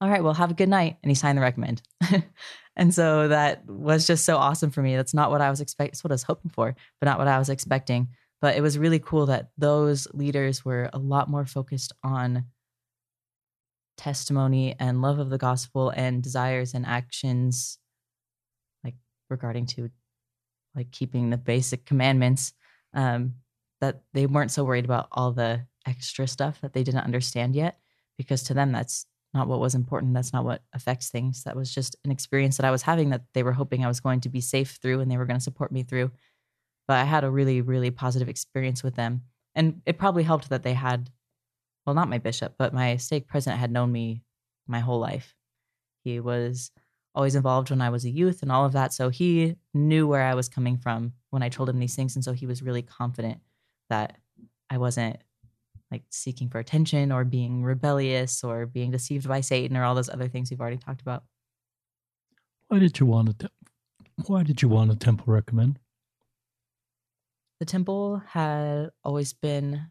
all right, well, have a good night. And he signed the recommend. <laughs> and so that was just so awesome for me. That's not what I was expecting. It's what I was hoping for, but not what I was expecting. But it was really cool that those leaders were a lot more focused on testimony and love of the gospel and desires and actions like regarding to like keeping the basic commandments um that they weren't so worried about all the extra stuff that they didn't understand yet because to them that's not what was important that's not what affects things that was just an experience that i was having that they were hoping i was going to be safe through and they were going to support me through. But i had a really really positive experience with them and it probably helped that they had well not my bishop but my stake president had known me my whole life. He was always involved when i was a youth and all of that so he knew where i was coming from when i told him these things and so he was really confident that i wasn't like seeking for attention or being rebellious or being deceived by Satan or all those other things we've already talked about. Why did you want a te- Why did you want a temple recommend? The temple had always been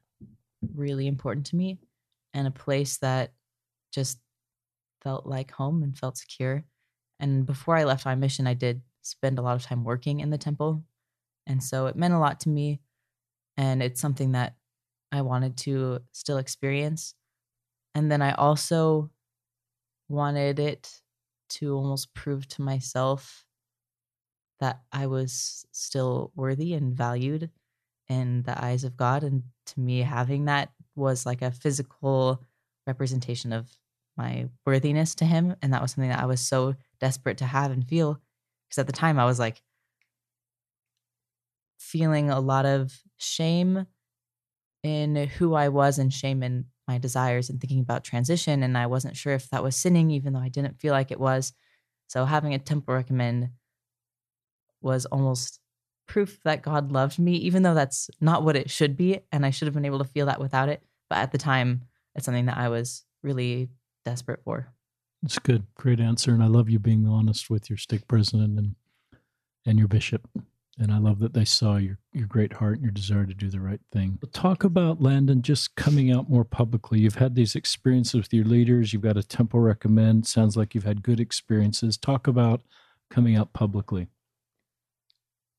really important to me and a place that just felt like home and felt secure. And before I left my mission, I did spend a lot of time working in the temple. And so it meant a lot to me. And it's something that I wanted to still experience. And then I also wanted it to almost prove to myself that I was still worthy and valued in the eyes of God. And to me, having that was like a physical representation of my worthiness to Him. And that was something that I was so desperate to have and feel. Because at the time, I was like feeling a lot of shame in who I was and shame in my desires and thinking about transition. And I wasn't sure if that was sinning, even though I didn't feel like it was. So having a temple recommend was almost proof that God loved me, even though that's not what it should be. And I should have been able to feel that without it. But at the time, it's something that I was really desperate for. It's good. Great answer. And I love you being honest with your stake president and and your bishop. And I love that they saw your, your great heart and your desire to do the right thing. But talk about Landon just coming out more publicly. You've had these experiences with your leaders. You've got a temple recommend. Sounds like you've had good experiences. Talk about coming out publicly.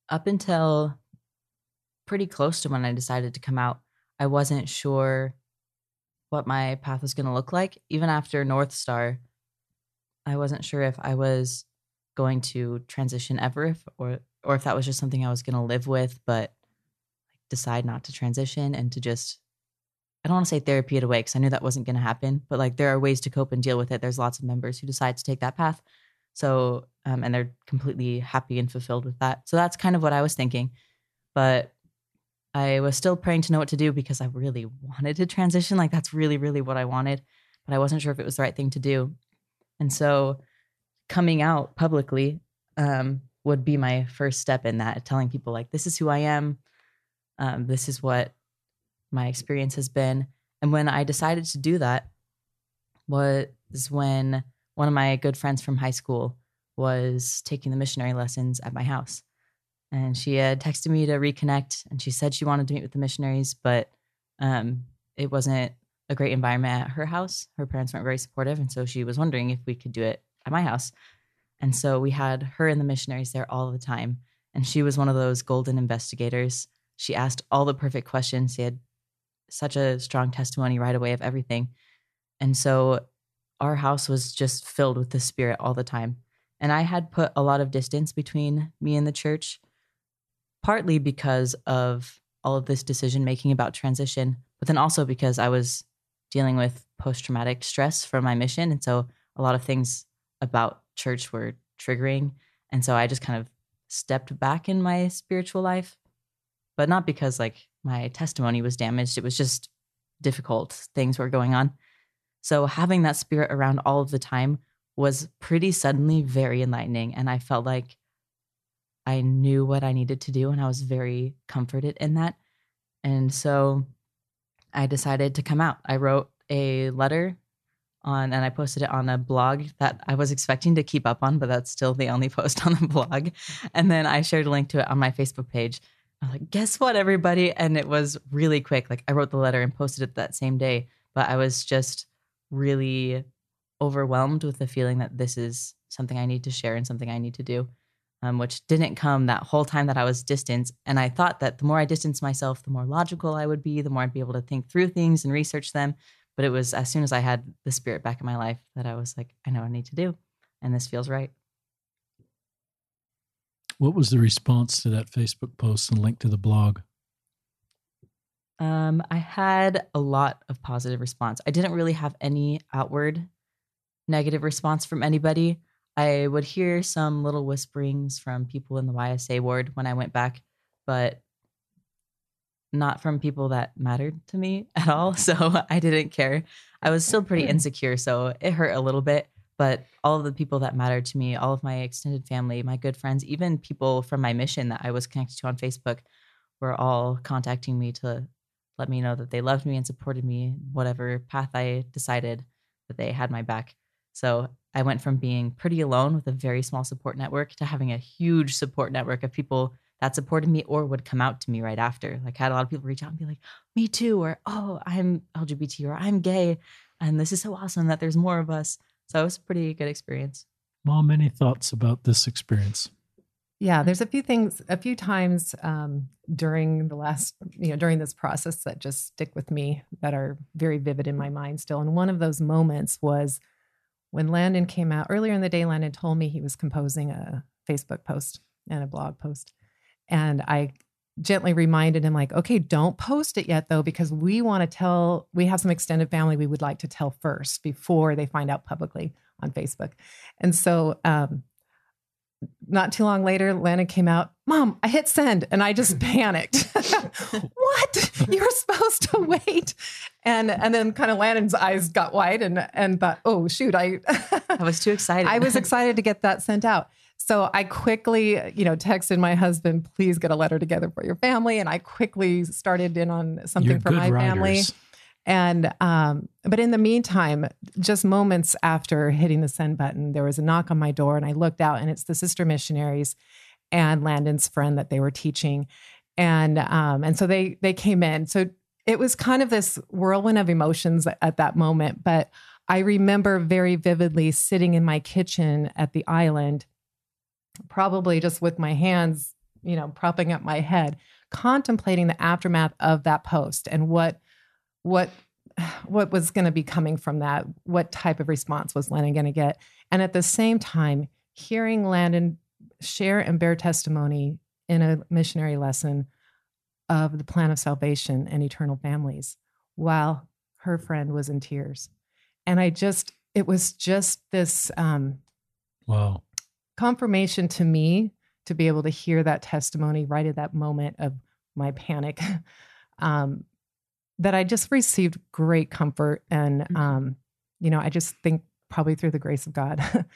Up until pretty close to when I decided to come out, I wasn't sure what my path was going to look like. Even after North Star, I wasn't sure if I was going to transition ever if, or or if that was just something I was going to live with. But decide not to transition and to just I don't want to say therapy it away because I knew that wasn't going to happen, but like there are ways to cope and deal with it. There's lots of members who decide to take that path. So, um, and they're completely happy and fulfilled with that. So that's kind of what I was thinking. But I was still praying to know what to do because I really wanted to transition. Like that's really, really what I wanted, but I wasn't sure if it was the right thing to do. And so coming out publicly um, would be my first step in that, telling people like, this is who I am. Um, this is what my experience has been. And when I decided to do that was when one of my good friends from high school was taking the missionary lessons at my house. And she had texted me to reconnect and she said she wanted to meet with the missionaries, but um, it wasn't a great environment at her house. Her parents weren't very supportive. And so she was wondering if we could do it at my house. And so we had her and the missionaries there all the time. And she was one of those golden investigators. She asked all the perfect questions. She had such a strong testimony right away of everything. And so our house was just filled with the spirit all the time. And I had put a lot of distance between me and the church, partly because of all of this decision making about transition, but then also because I was dealing with post traumatic stress from my mission. And so a lot of things about church were triggering. And so I just kind of stepped back in my spiritual life, but not because like my testimony was damaged. It was just difficult things were going on. So having that spirit around all of the time was pretty suddenly very enlightening. And I felt like I knew what I needed to do and I was very comforted in that. And so I decided to come out. I wrote a letter on and I posted it on a blog that I was expecting to keep up on, but that's still the only <laughs> post on the blog. And then I shared a link to it on my Facebook page. I was like, guess what, everybody? And it was really quick. Like I wrote the letter and posted it that same day, but I was just really overwhelmed with the feeling that this is something I need to share and something I need to do, um, which didn't come that whole time that I was distanced. And I thought that the more I distanced myself, the more logical I would be, the more I'd be able to think through things and research them. But it was as soon as I had the spirit back in my life that I was like, I know what I need to do. And this feels right. What was the response to that Facebook post and link to the blog? Um, I had a lot of positive response. I didn't really have any outward negative response from anybody. I would hear some little whisperings from people in the YSA ward when I went back, but not from people that mattered to me at all. <laughs> So I didn't care. I was still pretty mm. insecure, so it hurt a little bit. But all of the people that mattered to me, all of my extended family, my good friends, even people from my mission that I was connected to on Facebook, were all contacting me to let me know that they loved me and supported me, whatever path I decided that they had my back. So I went from being pretty alone with a very small support network to having a huge support network of people that supported me or would come out to me right after. Like I had a lot of people reach out and be like, "Me too," or "Oh, I'm LGBT," or "I'm gay," and this is so awesome that there's more of us. So it was a pretty good experience. Mom, any thoughts about this experience? Yeah, there's a few things, a few times um, during the last, you know, during this process that just stick with me that are very vivid in my mind still. And one of those moments was when Landon came out earlier in the day. Landon told me he was composing a Facebook post and a blog post. And I gently reminded him, like, okay, don't post it yet, though, because we want to tell, we have some extended family we would like to tell first before they find out publicly on Facebook. And so, um, not too long later, Lana came out, Mom, I hit send. And I just <laughs> panicked. <laughs> what? You were supposed to wait. And and then kind of Landon's eyes got wide and and thought, oh shoot, I I was too <laughs> excited. I was excited to get that sent out. So I quickly, you know, texted my husband, please get a letter together for your family. And I quickly started in on something You're for my family. And um, but in the meantime, just moments after hitting the send button, there was a knock on my door, and I looked out, and it's the sister missionaries and Landon's friend that they were teaching, and um, and so they they came in. So it was kind of this whirlwind of emotions at that moment. But I remember very vividly sitting in my kitchen at the island, probably just with my hands, you know, propping up my head, contemplating the aftermath of that post and what what <sighs> what was going to be coming from that what type of response was landon going to get and at the same time hearing landon share and bear testimony in a missionary lesson of the plan of salvation and eternal families while her friend was in tears. And I just, it was just this um, Wow. Confirmation to me to be able to hear that testimony right at that moment of my panic <laughs> um, that I just received great comfort. And, Mhm. um, you know, I just think probably through the grace of God, <laughs>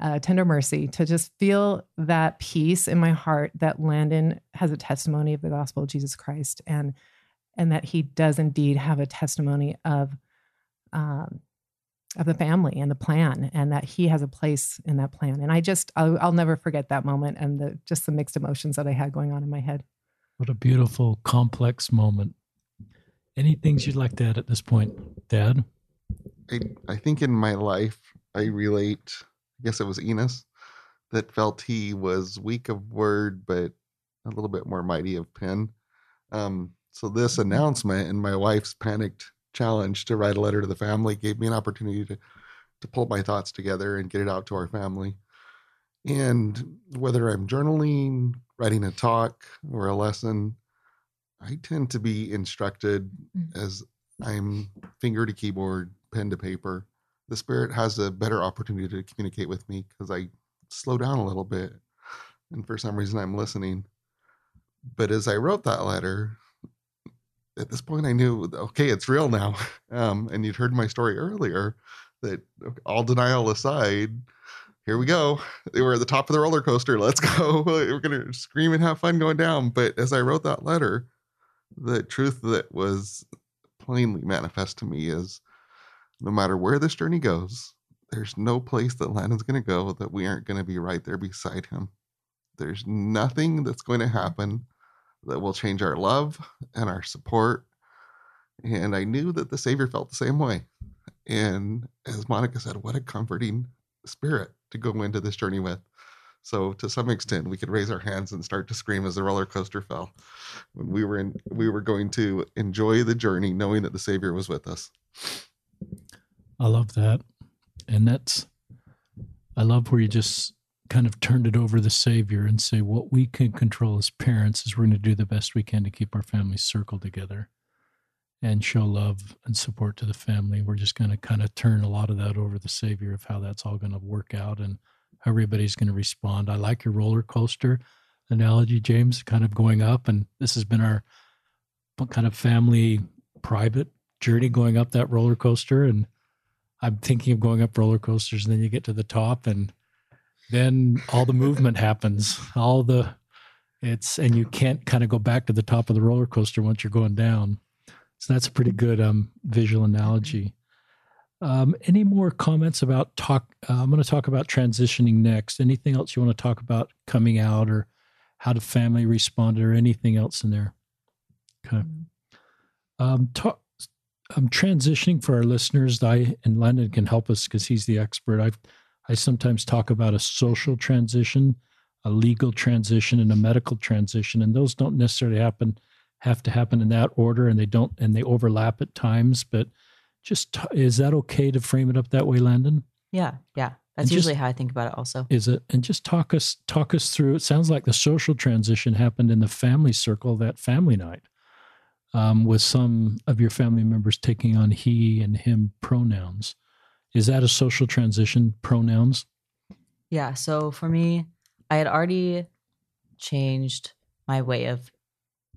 uh, tender mercy, to just feel that peace in my heart that Landon has a testimony of the gospel of Jesus Christ and and that he does indeed have a testimony of um, of the family and the plan and that he has a place in that plan and i just i'll, I'll never forget that moment and the just the mixed emotions that i had going on in my head What a beautiful, complex moment. Any things you'd like to add at this point, Dad? I, I think in my life, I relate, I guess it was Enos that felt he was weak of word, but a little bit more mighty of pen. Um, so this announcement and my wife's panicked challenge to write a letter to the family gave me an opportunity to, to pull my thoughts together and get it out to our family. And whether I'm journaling, writing a talk, or a lesson, I tend to be instructed Mm. as I'm finger to keyboard, pen to paper. The spirit has a better opportunity to communicate with me because I slow down a little bit. And for some reason, I'm listening. But as I wrote that letter, at this point, I knew, okay, it's real now. <laughs> Um, and you'd heard my story earlier that all denial aside, here we go. They were at the top of the roller coaster. Let's <laughs> go. We're going to scream and have fun going down. But as I wrote that letter, the truth that was plainly manifest to me is no matter where this journey goes, there's no place that Landon's going to go that we aren't going to be right there beside him. There's nothing that's going to happen that will change our love and our support. And I knew that the Savior felt the same way. And as Monica said, what a comforting spirit to go into this journey with. So to some extent, we could raise our hands and start to scream as the roller coaster fell. When we were in, we were going to enjoy the journey, knowing that the Savior was with us. I love that. And that's, I love where you just kind of turned it over to the Savior and say, what we can control as parents is we're going to do the best we can to keep our family circle together and show love and support to the family. We're just going to kind of turn a lot of that over to the Savior of how that's all going to work out and how everybody's going to respond. I like your roller coaster analogy, James, kind of going up. And this has been our kind of family private journey going up that roller coaster. And I'm thinking of going up roller coasters, and then you get to the top, and then all the movement happens. All the it's and you can't kind of go back to the top of the roller coaster once you're going down. So that's a pretty good um, visual analogy. Um, any more comments about talk? Uh, I'm going to talk about transitioning next. Anything else you want to talk about coming out or how the family responded or anything else in there? Okay. Um, talk, I'm transitioning for our listeners. I and Landon can help us because he's the expert. I I sometimes talk about a social transition, a legal transition, and a medical transition, and those don't necessarily happen have to happen in that order, and they don't and they overlap at times. But just is that okay to frame it up that way, Landon? Yeah, yeah. And That's just- usually how I think about it also. Is it? And just talk us talk us through. It sounds like the social transition happened in the family circle that family night, um, with some of your family members taking on he and him pronouns. Is that a social transition? Pronouns. Yeah. So for me, I had already changed my way of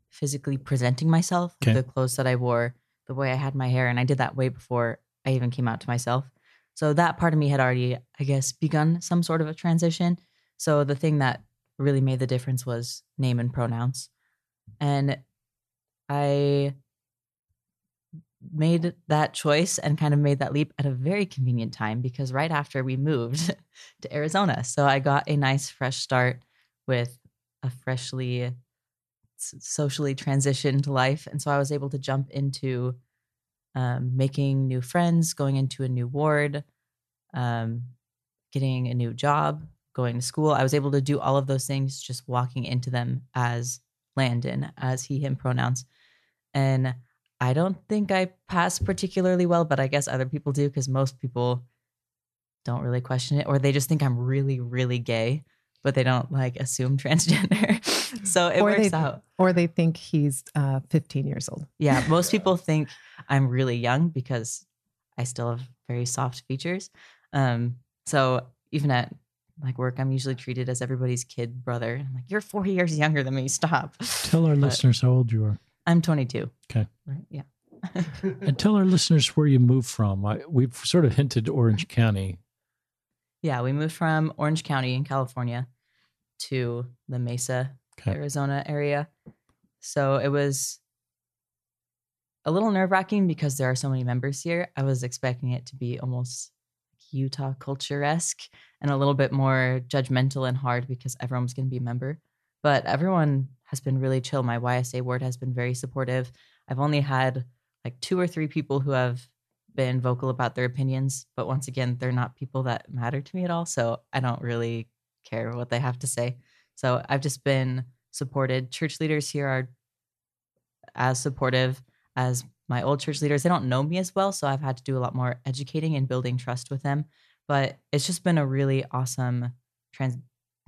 physically presenting myself Okay. the clothes that I wore, the way I had my hair, and I did that way before I even came out to myself. So that part of me had already, I guess, begun some sort of a transition. So the thing that really made the difference was name and pronouns. And I made that choice and kind of made that leap at a very convenient time because right after we moved <laughs> to Arizona. So I got a nice fresh start with a freshly socially transitioned life. And so I was able to jump into um, making new friends, going into a new ward, um, getting a new job, going to school. I was able to do all of those things just walking into them as Landon, as he, him pronouns. And I don't think I pass particularly well, but I guess other people do because most people don't really question it or they just think I'm really, really gay, but they don't like assume <laughs> transgender. so it Or works they- out. Or they think he's uh, 15 years old. Yeah, <laughs> most people think I'm really young because I still have very soft features. Um, so even at like work, I'm usually treated as everybody's kid brother. I'm like, you're four years younger than me. Stop. Tell our But listeners how old you are. I'm 22. Okay. Right. Yeah. And tell our listeners where you moved from. I, we've sort of hinted Orange County. Yeah, we moved from Orange County in California to the Mesa, Okay. Arizona area. So it was a little nerve wracking because there are so many members here. I was expecting it to be almost Utah culture esque and a little bit more judgmental and hard because everyone was going to be a member. But everyone has been really chill. My YSA ward has been very supportive. I've only had like two or three people who have been vocal about their opinions, but once again, they're not people that matter to me at all. So I don't really care what they have to say. So I've just been supported. Church leaders here are as supportive as my old church leaders. They don't know me as well, so I've had to do a lot more educating and building trust with them. But it's just been a really awesome trans-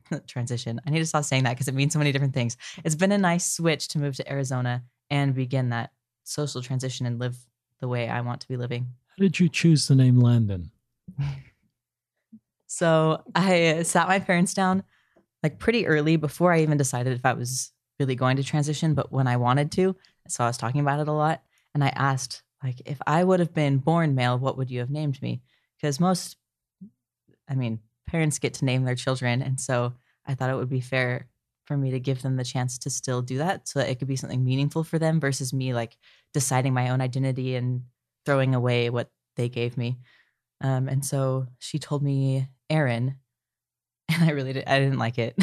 <laughs> transition. I need to stop saying that because it means so many different things. It's been a nice switch to move to Arizona and begin that social transition and live the way I want to be living. How did you choose the name Landon? <laughs> So I sat my parents down like pretty early before I even decided if I was really going to transition, but when I wanted to. So I was talking about it a lot. And I asked, like, if I would have been born male, what would you have named me? Because most, I mean, parents get to name their children. And so I thought it would be fair for me to give them the chance to still do that so that it could be something meaningful for them versus me like deciding my own identity and throwing away what they gave me. Um, and so she told me Aaron, <laughs> and I really did, I didn't like it.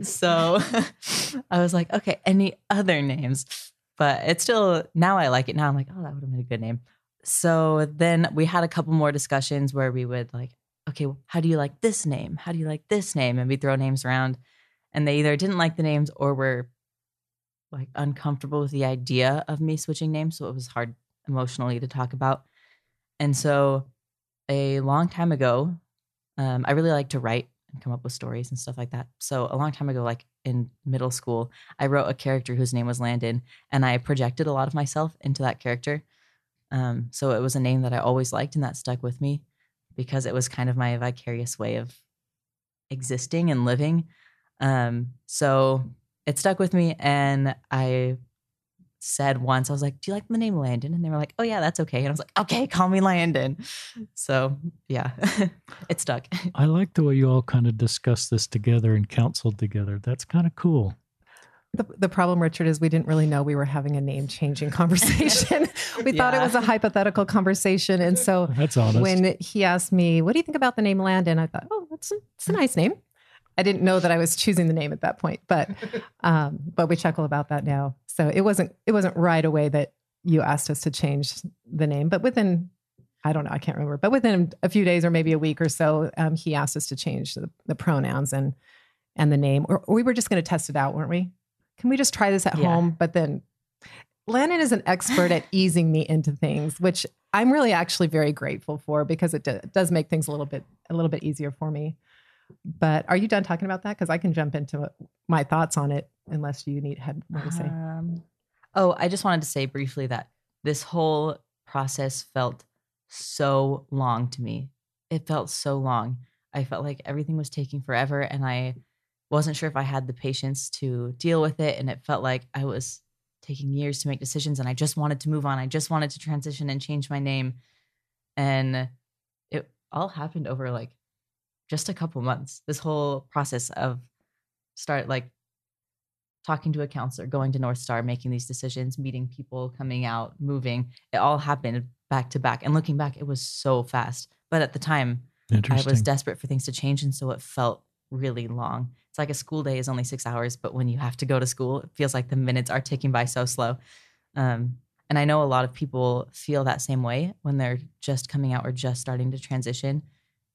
<laughs> so <laughs> I was like, okay, any other names? But it's still now I like it. Now I'm like, oh, that would have been a good name. So then we had a couple more discussions where we would like, okay, how do you like this name? How do you like this name? And we throw names around, and they either didn't like the names or were like uncomfortable with the idea of me switching names. So it was hard emotionally to talk about. And so a long time ago, um, I really like to write and come up with stories and stuff like that. So a long time ago, like in middle school, I wrote a character whose name was Landon, and I projected a lot of myself into that character. Um, so it was a name that I always liked, and that stuck with me because it was kind of my vicarious way of existing and living. Um, so it stuck with me, and I said once, I was like, "Do you like the name Landon?" And they were like, "Oh yeah, that's okay." And I was like, "Okay, call me Landon." So yeah, <laughs> it stuck. I like the way you all kind of discussed this together and counseled together. That's kind of cool. The, the problem, Richard, is we didn't really know we were having a name changing conversation. <laughs> <laughs> we thought it was a hypothetical conversation. And so <laughs> That's honest. when he asked me, What do you think about the name Landon? I thought, Oh, that's a, it's a nice name. I didn't know that I was choosing the name at that point, but um, but we chuckle about that now. So it wasn't it wasn't right away that you asked us to change the name, but within I don't know, I can't remember, but within a few days or maybe a week or so, um, he asked us to change the, the pronouns and and the name, or, or we were just going to test it out, weren't we? Can we just try this at Yeah. home? But then Landon is an expert at <laughs> easing me into things, which I'm really actually very grateful for because it do, does make things a little bit a little bit easier for me. But are you done talking about that? Because I can jump into my thoughts on it, unless you need had more to say. Um, oh, I just wanted to say briefly that this whole process felt so long to me. It felt so long. I felt like everything was taking forever, and I wasn't sure if I had the patience to deal with it. And it felt like I was taking years to make decisions, and I just wanted to move on. I just wanted to transition and change my name. And it all happened over like just a couple months. This whole process of start like talking to a counselor, going to North Star, making these decisions, meeting people, coming out, moving. It all happened back to back. And looking back, it was so fast. But at the time, I was desperate for things to change. And so it felt really long. It's like a school day is only six hours, but when you have to go to school, it feels like the minutes are ticking by so slow. Um, and I know a lot of people feel that same way when they're just coming out or just starting to transition.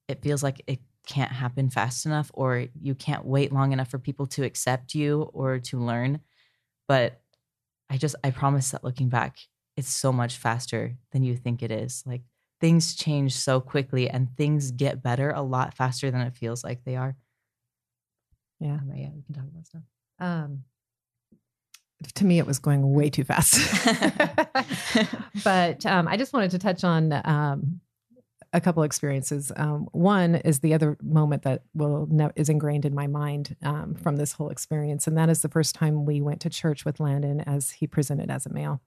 It feels like it can't happen fast enough, or you can't wait long enough for people to accept you or to learn. But I just, I promise that looking back, it's so much faster than you think it is. Like things change so quickly and things get better a lot faster than it feels like they are. Yeah. Anyway, yeah, we can talk about stuff. Um, to me, it was going way too fast. <laughs> <laughs> but um, I just wanted to touch on um, a couple experiences. Um, one is the other moment that will ne- is ingrained in my mind um, from this whole experience, and that is the first time we went to church with Landon as he presented as a male,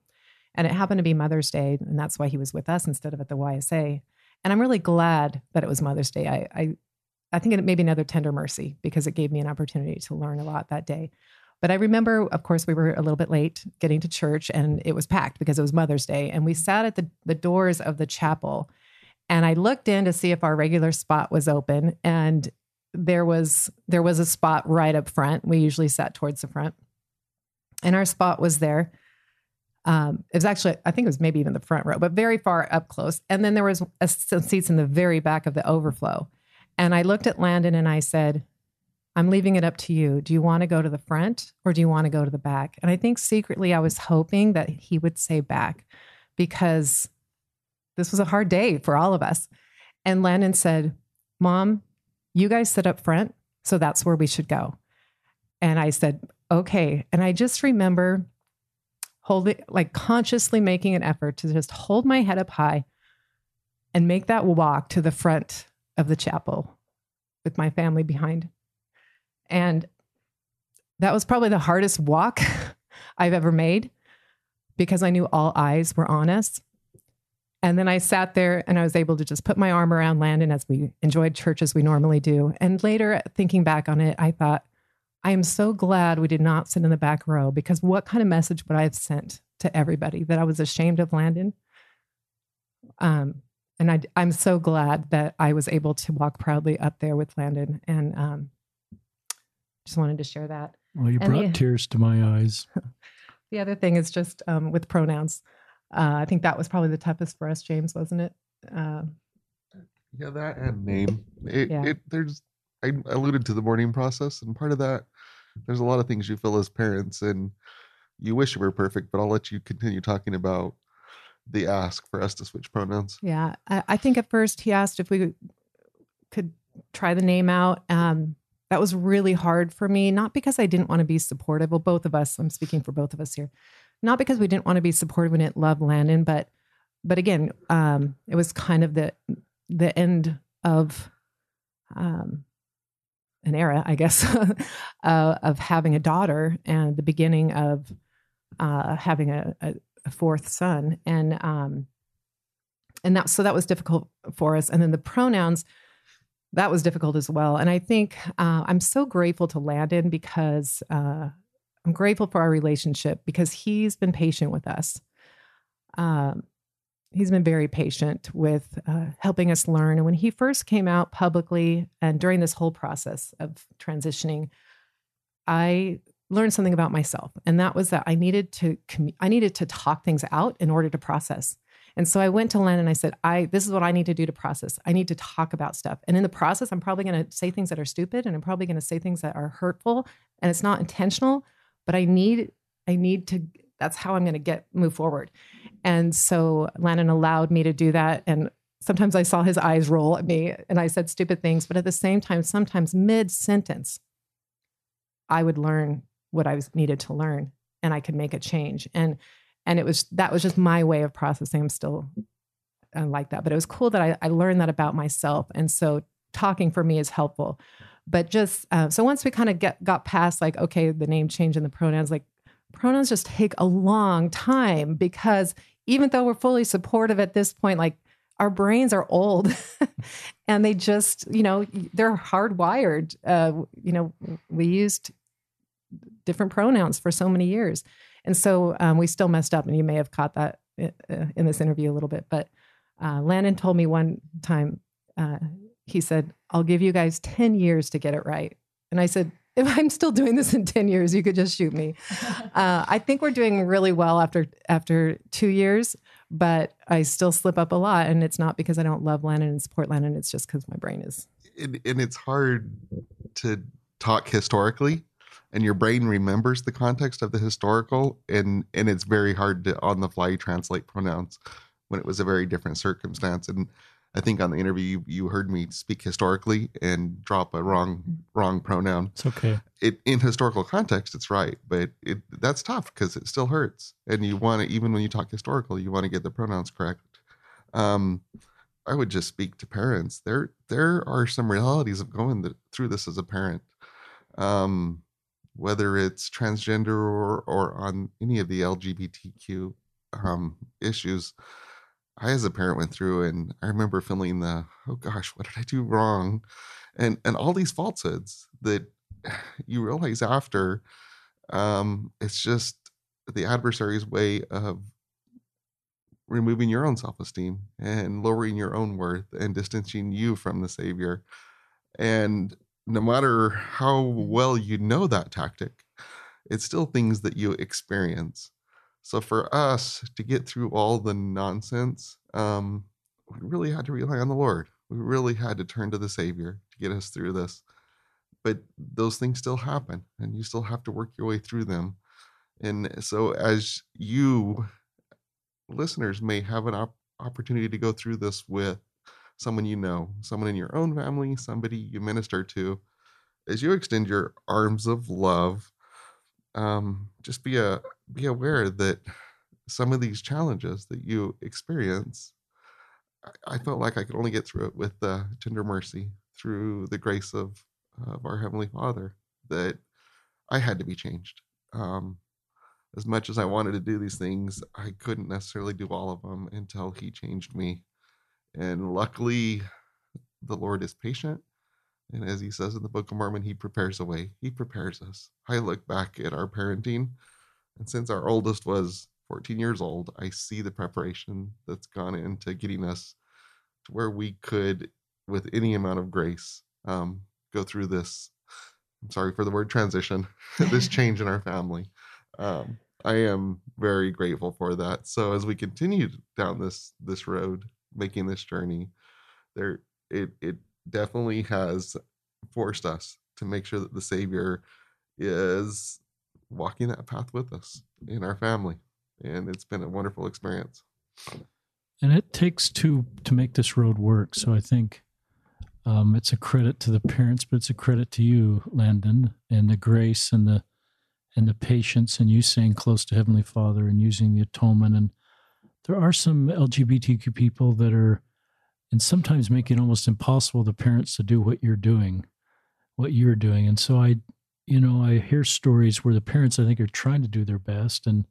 and it happened to be Mother's Day, and that's why he was with us instead of at the YSA. And I'm really glad that it was Mother's Day. I I, I think it may be another tender mercy because it gave me an opportunity to learn a lot that day. But I remember, of course, we were a little bit late getting to church and it was packed because it was Mother's Day. And we sat at the, the doors of the chapel and I looked in to see if our regular spot was open. And there was there was a spot right up front. We usually sat towards the front. And our spot was there. Um, it was actually, I think it was maybe even the front row, but very far up close. And then there was a, some seats in the very back of the overflow. And I looked at Landon and I said, I'm leaving it up to you. Do you want to go to the front or do you want to go to the back? And I think secretly I was hoping that he would say back because this was a hard day for all of us. And Landon said, Mom, you guys sit up front. So that's where we should go. And I said, Okay. And I just remember holding, like consciously making an effort to just hold my head up high and make that walk to the front of the chapel with my family behind. And that was probably the hardest walk <laughs> I've ever made because I knew all eyes were on us. And then I sat there and I was able to just put my arm around Landon as we enjoyed church as we normally do. And later, thinking back on it, I thought, I am so glad we did not sit in the back row because what kind of message would I have sent to everybody that I was ashamed of Landon? Um, and I, I'm so glad that I was able to walk proudly up there with Landon. And um, just wanted to share that. Well, you And brought the- tears to my eyes. <laughs> The other thing is just um, with pronouns. Uh, I think that was probably the toughest for us, James, wasn't it? Uh, Yeah, that and name. It, Yeah. it there's I alluded to the mourning process, and part of that, there's a lot of things you feel as parents, and you wish you were perfect. But I'll let you continue talking about the ask for us to switch pronouns. yeah, I, I think at first he asked if we could, could try the name out. Um, that was really hard for me, not because I didn't want to be supportive. Well, both of us, I'm speaking for both of us here, not because we didn't want to be supportive and didn't love Landon, but but again, um, it was kind of the the end of um, an era, I guess, <laughs> uh, of having a daughter and the beginning of uh, having a, a, a fourth son, and um, and that so that was difficult for us. And then the pronouns that was difficult as well. And I think uh, I'm so grateful to Landon because uh, I'm grateful for our relationship because he's been patient with us. Um, he's been very patient with uh, helping us learn. And when he first came out publicly and during this whole process of transitioning, I learned something about myself, and that was that I needed to I needed to talk things out in order to process. And so I went to Len and I said, I this is what I need to do to process. I need to talk about stuff. And in the process, I'm probably going to say things that are stupid and I'm probably going to say things that are hurtful and it's not intentional, but I need I need to that's how I'm going to get move forward. And so Landon allowed me to do that and sometimes I saw his eyes roll at me and I said stupid things, but at the same time sometimes mid sentence I would learn what I was needed to learn and I could make a change. And and it was that was just my way of processing. I'm still uh, like that, but it was cool that I, I learned that about myself. And so talking for me is helpful. But just uh, so once we kind of get got past like okay, the name change and the pronouns, like pronouns just take a long time because even though we're fully supportive at this point, like our brains are old <laughs> and they just you know they're hardwired uh, you know we used different pronouns for so many years. And so um, we still messed up and you may have caught that i- uh, in this interview a little bit but uh, landon told me one time uh, he said i'll give you guys 10 years to get it right. And i said if <laughs> i'm still doing this in 10 years you could just shoot me. <laughs> Uh, i think we're doing really well after after two years but i still slip up a lot and it's not because i don't love landon and support landon it's just because my brain is and, and it's hard to talk historically and your brain remembers the context of the historical and and it's very hard to on the fly translate pronouns when it was a very different circumstance and i think on the interview you, you heard me speak historically and drop a wrong wrong pronoun It's okay. it in historical context, it's right, but it that's tough because it still hurts, and you want to even when you talk historical, you want to get the pronouns correct. Um, I would just speak to parents. There there are some realities of going the, through this as a parent, um, whether it's transgender or or on any of the LGBTQ um, issues. I, as a parent, went through, and I remember feeling the oh gosh, what did I do wrong, and and all these falsehoods that <sighs> you realize after. Um, it's just the adversary's way of removing your own self esteem and lowering your own worth and distancing you from the Savior. And no matter how well you know that tactic, it's still things that you experience. So for us to get through all the nonsense, um, we really had to rely on the Lord. We really had to turn to the Savior to get us through this. But those things still happen, and you still have to work your way through them. And so, as you listeners may have an op- opportunity to go through this with someone you know, someone in your own family, somebody you minister to, as you extend your arms of love, um, just be a be aware that some of these challenges that you experience, I, I felt like I could only get through it with uh, tender mercy through the grace of of our heavenly Father. That I had to be changed. Um, as much as I wanted to do these things, I couldn't necessarily do all of them until He changed me. And luckily, the Lord is patient. And as He says in the Book of Mormon, He prepares a way, He prepares us. I look back at our parenting, and since our oldest was 14 years old, I see the preparation that's gone into getting us to where we could, with any amount of grace, um, go through this. I'm sorry for the word transition, <laughs> this <laughs> change in our family um, I am very grateful for that. So as we continue down this this road, making this journey, there it it definitely has forced us to make sure that the Savior is walking that path with us in our family, and it's been a wonderful experience. And it takes two to make this road work. So I think um, it's a credit to the parents, but it's a credit to you, Landon, and the grace and the and the patience and you staying close to Heavenly Father and using the atonement. And there are some LGBTQ people that are, and sometimes make it almost impossible the parents to do what you're doing, what you're doing. And so I, you know, I hear stories where the parents I think are trying to do their best, and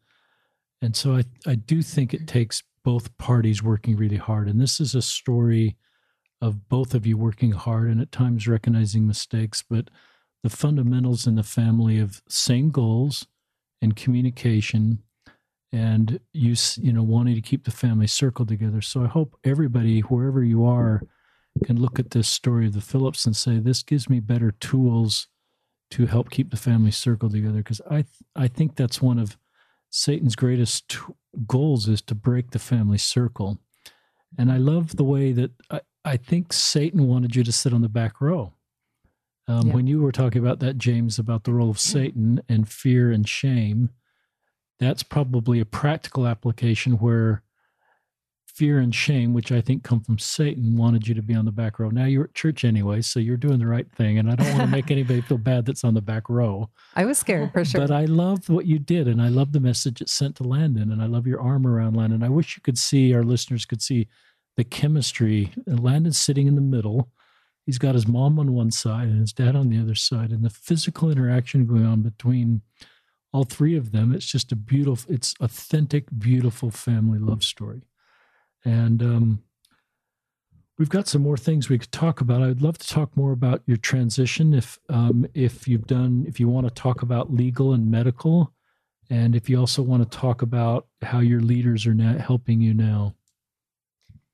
and so I I do think it takes both parties working really hard. And this is a story of both of you working hard and at times recognizing mistakes, but the fundamentals in the family of same goals and communication and you you know wanting to keep the family circle together. So i hope everybody wherever you are can look at this story of the phillips and say this gives me better tools to help keep the family circle together. Because i i think that's one of satan's greatest t- goals is to break the family circle. And i love the way that I, I think satan wanted you to sit on the back row. Um, yeah. When you were talking about that, James, about the role of Satan and fear and shame, that's probably a practical application where fear and shame, which I think come from Satan, wanted you to be on the back row. Now you're at church anyway, so you're doing the right thing. And I don't want to make <laughs> anybody feel bad that's on the back row. I was scared for sure. But I love what you did, and I love the message it sent to Landon, and I love your arm around Landon. I wish you could see, our listeners could see the chemistry. And Landon's sitting in the middle he's got his mom on one side and his dad on the other side and the physical interaction going on between all three of them it's just a beautiful it's authentic beautiful family love story. And um, we've got some more things we could talk about. I'd love to talk more about your transition if um, if you've done if you want to talk about legal and medical and if you also want to talk about how your leaders are now helping you now.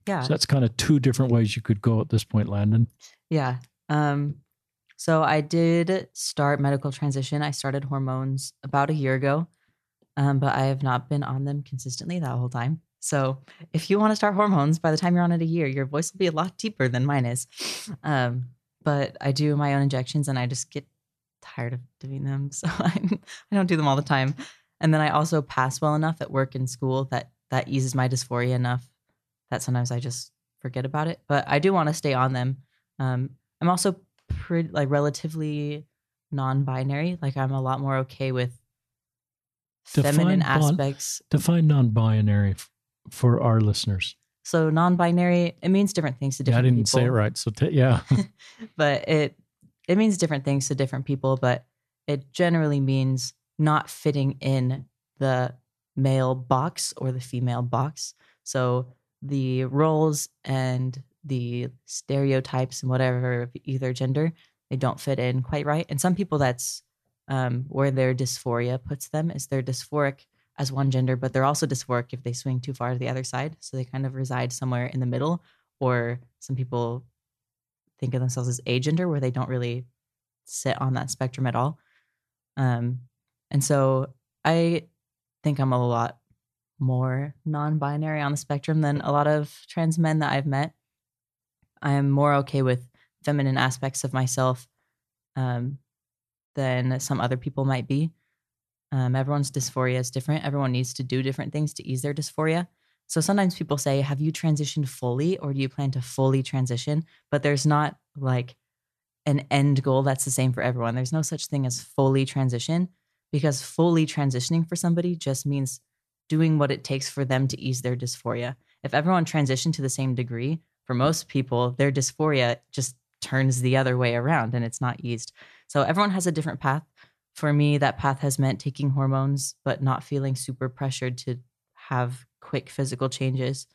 Yeah. So that's kind of two different ways you could go at this point landon. Yeah. Um, so I did start medical transition. I started hormones about a year ago, um, but I have not been on them consistently that whole time. So if you want to start hormones, by the time you're on it a year, your voice will be a lot deeper than mine is. Um, but I do my own injections, and I just get tired of doing them, <laughs> so I, I don't do them all the time. And then I also pass well enough at work and school that that eases my dysphoria enough that sometimes I just forget about it. But I do want to stay on them um, I'm also pretty like relatively non-binary. Like I'm a lot more okay with Define feminine aspects. Define non-binary f- for our listeners. So non-binary, it means different things to different. Yeah, I didn't people. say it right. So t- yeah, <laughs> but it it means different things to different people but it generally means not fitting in the male box or the female box so the roles and the stereotypes and whatever of either gender they don't fit in quite right and some people that's um, where their dysphoria puts them is they're dysphoric as one gender but they're also dysphoric if they swing too far to the other side so they kind of reside somewhere in the middle or some people think of themselves as agender where they don't really sit on that spectrum at all. Um, and so I think I'm a lot more non-binary on the spectrum than a lot of trans men that I've met. I am more okay with feminine aspects of myself um, than some other people might be. Um, everyone's dysphoria is different. Everyone needs to do different things to ease their dysphoria. So sometimes people say, Have you transitioned fully or do you plan to fully transition? But there's not like an end goal that's the same for everyone. There's no such thing as fully transition because fully transitioning for somebody just means doing what it takes for them to ease their dysphoria. If everyone transitioned to the same degree, for most people, their dysphoria just turns the other way around and it's not eased. So everyone has a different path. For me, that path has meant taking hormones, but not feeling super pressured to have quick physical changes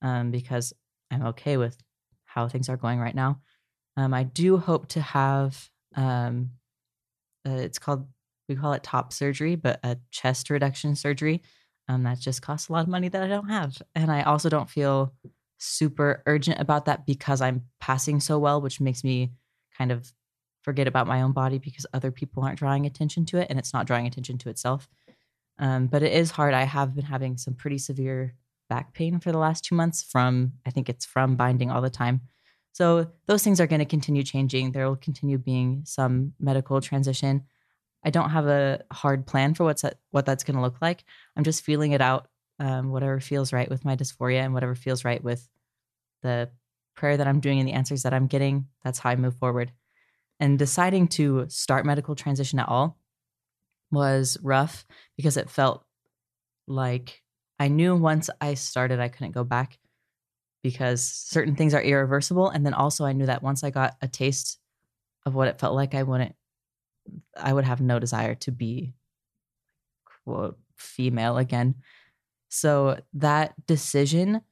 um, because I'm okay with how things are going right now. Um, I do hope to have, um, uh, it's called, we call it top surgery, but a chest reduction surgery. Um, that just costs a lot of money that I don't have. And I also don't feel super urgent about that because I'm passing so well, which makes me kind of forget about my own body because other people aren't drawing attention to it and it's not drawing attention to itself. Um, but it is hard. I have been having some pretty severe back pain for the last two months from, I think it's from binding all the time. So those things are going to continue changing. There will continue being some medical transition. I don't have a hard plan for what's that, what that's going to look like. I'm just feeling it out, um, whatever feels right with my dysphoria and whatever feels right with the prayer that I'm doing and the answers that I'm getting. That's how I move forward. And deciding to start medical transition at all was rough because it felt like I knew once I started, I couldn't go back because certain things are irreversible. And then also, I knew that once I got a taste of what it felt like, I wouldn't, I would have no desire to be quote female again. So that decision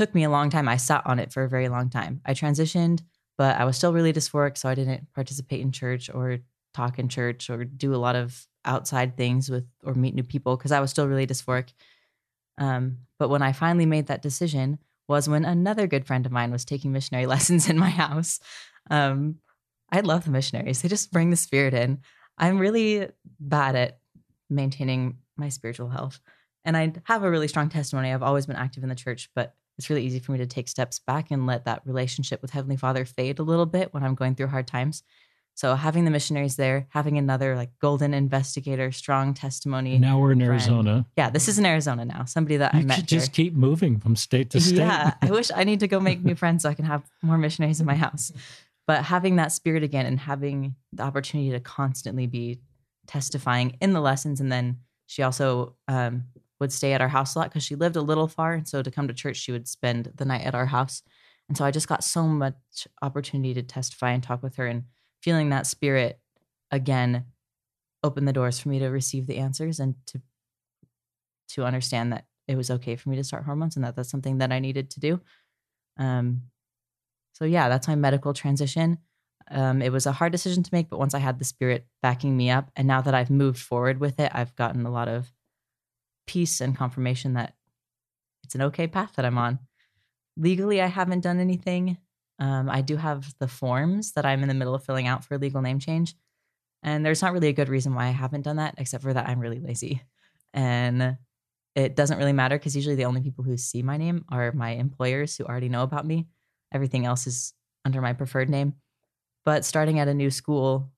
took me a long time. I sat on it for a very long time. I transitioned, but I was still really dysphoric. So I didn't participate in church or talk in church or do a lot of outside things with or meet new people because I was still really dysphoric. Um, but when I finally made that decision was when another good friend of mine was taking missionary <laughs> lessons in my house. Um, I love the missionaries. They just bring the spirit in. I'm really bad at maintaining my spiritual health. And I have a really strong testimony. I've always been active in the church, but it's really easy for me to take steps back and let that relationship with Heavenly Father fade a little bit when I'm going through hard times. So having the missionaries there, having another like golden investigator, strong testimony. now we're in friend. Arizona. Yeah, this is in Arizona now. Somebody that I You met could just here. keep moving from state to state. Yeah, I <laughs> wish I need to go make new friends so I can have more missionaries in my house. But having that spirit again and having the opportunity to constantly be testifying in the lessons, and then she also um, would stay at our house a lot because she lived a little far, and so to come to church, she would spend the night at our house. And so I just got so much opportunity to testify and talk with her, and feeling that spirit again opened the doors for me to receive the answers and to to understand that it was okay for me to start hormones and that that's something that I needed to do. Um, so yeah, that's my medical transition. Um, it was a hard decision to make, but once I had the spirit backing me up, and now that I've moved forward with it, I've gotten a lot of peace and confirmation that it's an okay path that I'm on. Legally, I haven't done anything. Um, I do have the forms that I'm in the middle of filling out for a legal name change. And there's not really a good reason why I haven't done that, except for that I'm really lazy. And it doesn't really matter because usually the only people who see my name are my employers who already know about me. Everything else is under my preferred name. But starting at a new school,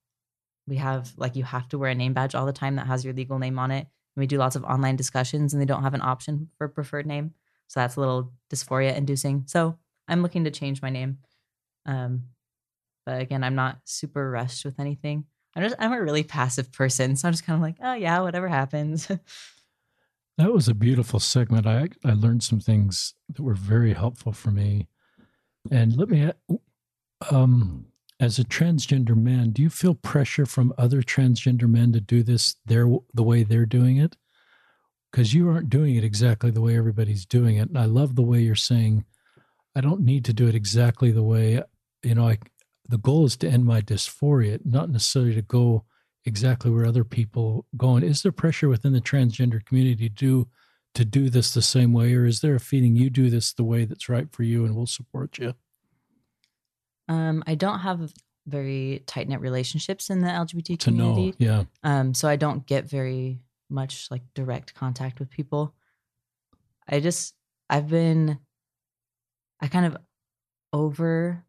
we have like you have to wear a name badge all the time that has your legal name on it. We do lots of online discussions and they don't have an option for preferred name. So that's a little dysphoria inducing. So I'm looking to change my name. Um, but again, I'm not super rushed with anything. I'm just I'm a really passive person, so I'm just kind of like, oh yeah, whatever happens. <laughs> That was a beautiful segment. I I learned some things that were very helpful for me. And let me, um, as a transgender man, do you feel pressure from other transgender men to do this their the way they're doing it? Because you aren't doing it exactly the way everybody's doing it. And I love the way you're saying, I don't need to do it exactly the way you know. I the goal is to end my dysphoria, not necessarily to go exactly where other people going. Is there pressure within the transgender community to do to do this the same way, or is there a feeling you do this the way that's right for you and we'll support you? Um, I don't have very tight knit relationships in the LGBT To know, community. yeah, Um, so I don't get very much like direct contact with people. I just I've been I kind of over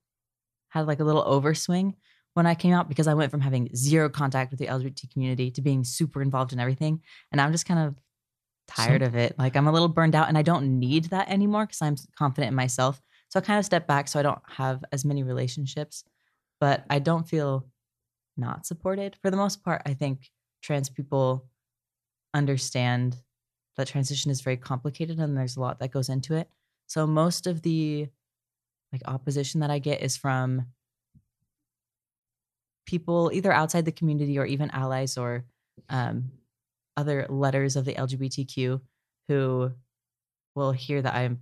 had like a little overswing when I came out because I went from having zero contact with the LGBT community to being super involved in everything. And I'm just kind of tired Some- of it. Like I'm a little burned out and I don't need that anymore because I'm confident in myself. So I kind of step back so I don't have as many relationships. But I don't feel not supported. For the most part, I think trans people understand that transition is very complicated and there's a lot that goes into it. So most of the like opposition that I get is from people either outside the community or even allies or um, other letters of the LGBTQ who will hear that I'm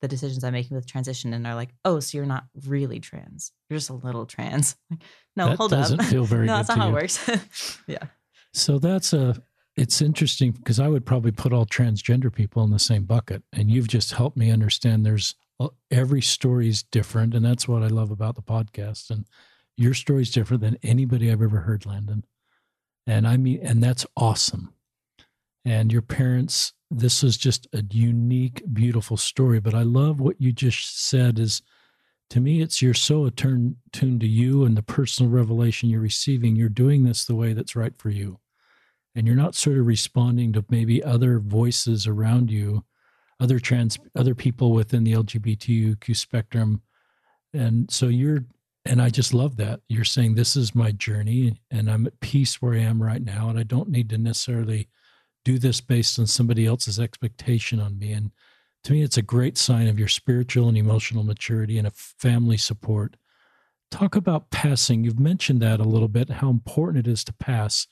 the decisions I'm making with transition and are like, oh, so you're not really trans. You're just a little trans. <laughs> Like, no, That hold doesn't up. feel <laughs> very no, good that's not how you. it works. <laughs> yeah. So that's a. It's interesting because I would probably put all transgender people in the same bucket, and you've just helped me understand. There's every story is different, and that's what I love about the podcast. And your story is different than anybody I've ever heard, Landon. And I mean, and that's awesome. And your parents, this is just a unique, beautiful story. But I love what you just said. Is to me, it's you're so attuned tuned to you and the personal revelation you're receiving. You're doing this the way that's right for you and you're not sort of responding to maybe other voices around you other trans other people within the lgbtq spectrum and so you're and i just love that you're saying this is my journey and i'm at peace where i am right now and i don't need to necessarily do this based on somebody else's expectation on me and to me it's a great sign of your spiritual and emotional maturity and a family support talk about passing you've mentioned that a little bit how important it is to pass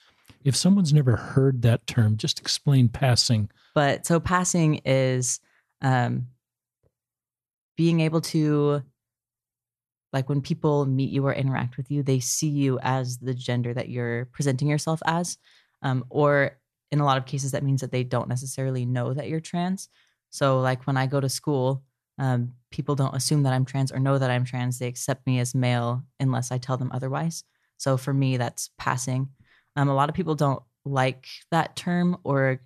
if someone's never heard that term, just explain passing. But so passing is um, being able to, like, when people meet you or interact with you, they see you as the gender that you're presenting yourself as. Um, or in a lot of cases, that means that they don't necessarily know that you're trans. So, like, when I go to school, um, people don't assume that I'm trans or know that I'm trans. They accept me as male unless I tell them otherwise. So, for me, that's passing. Um, a lot of people don't like that term or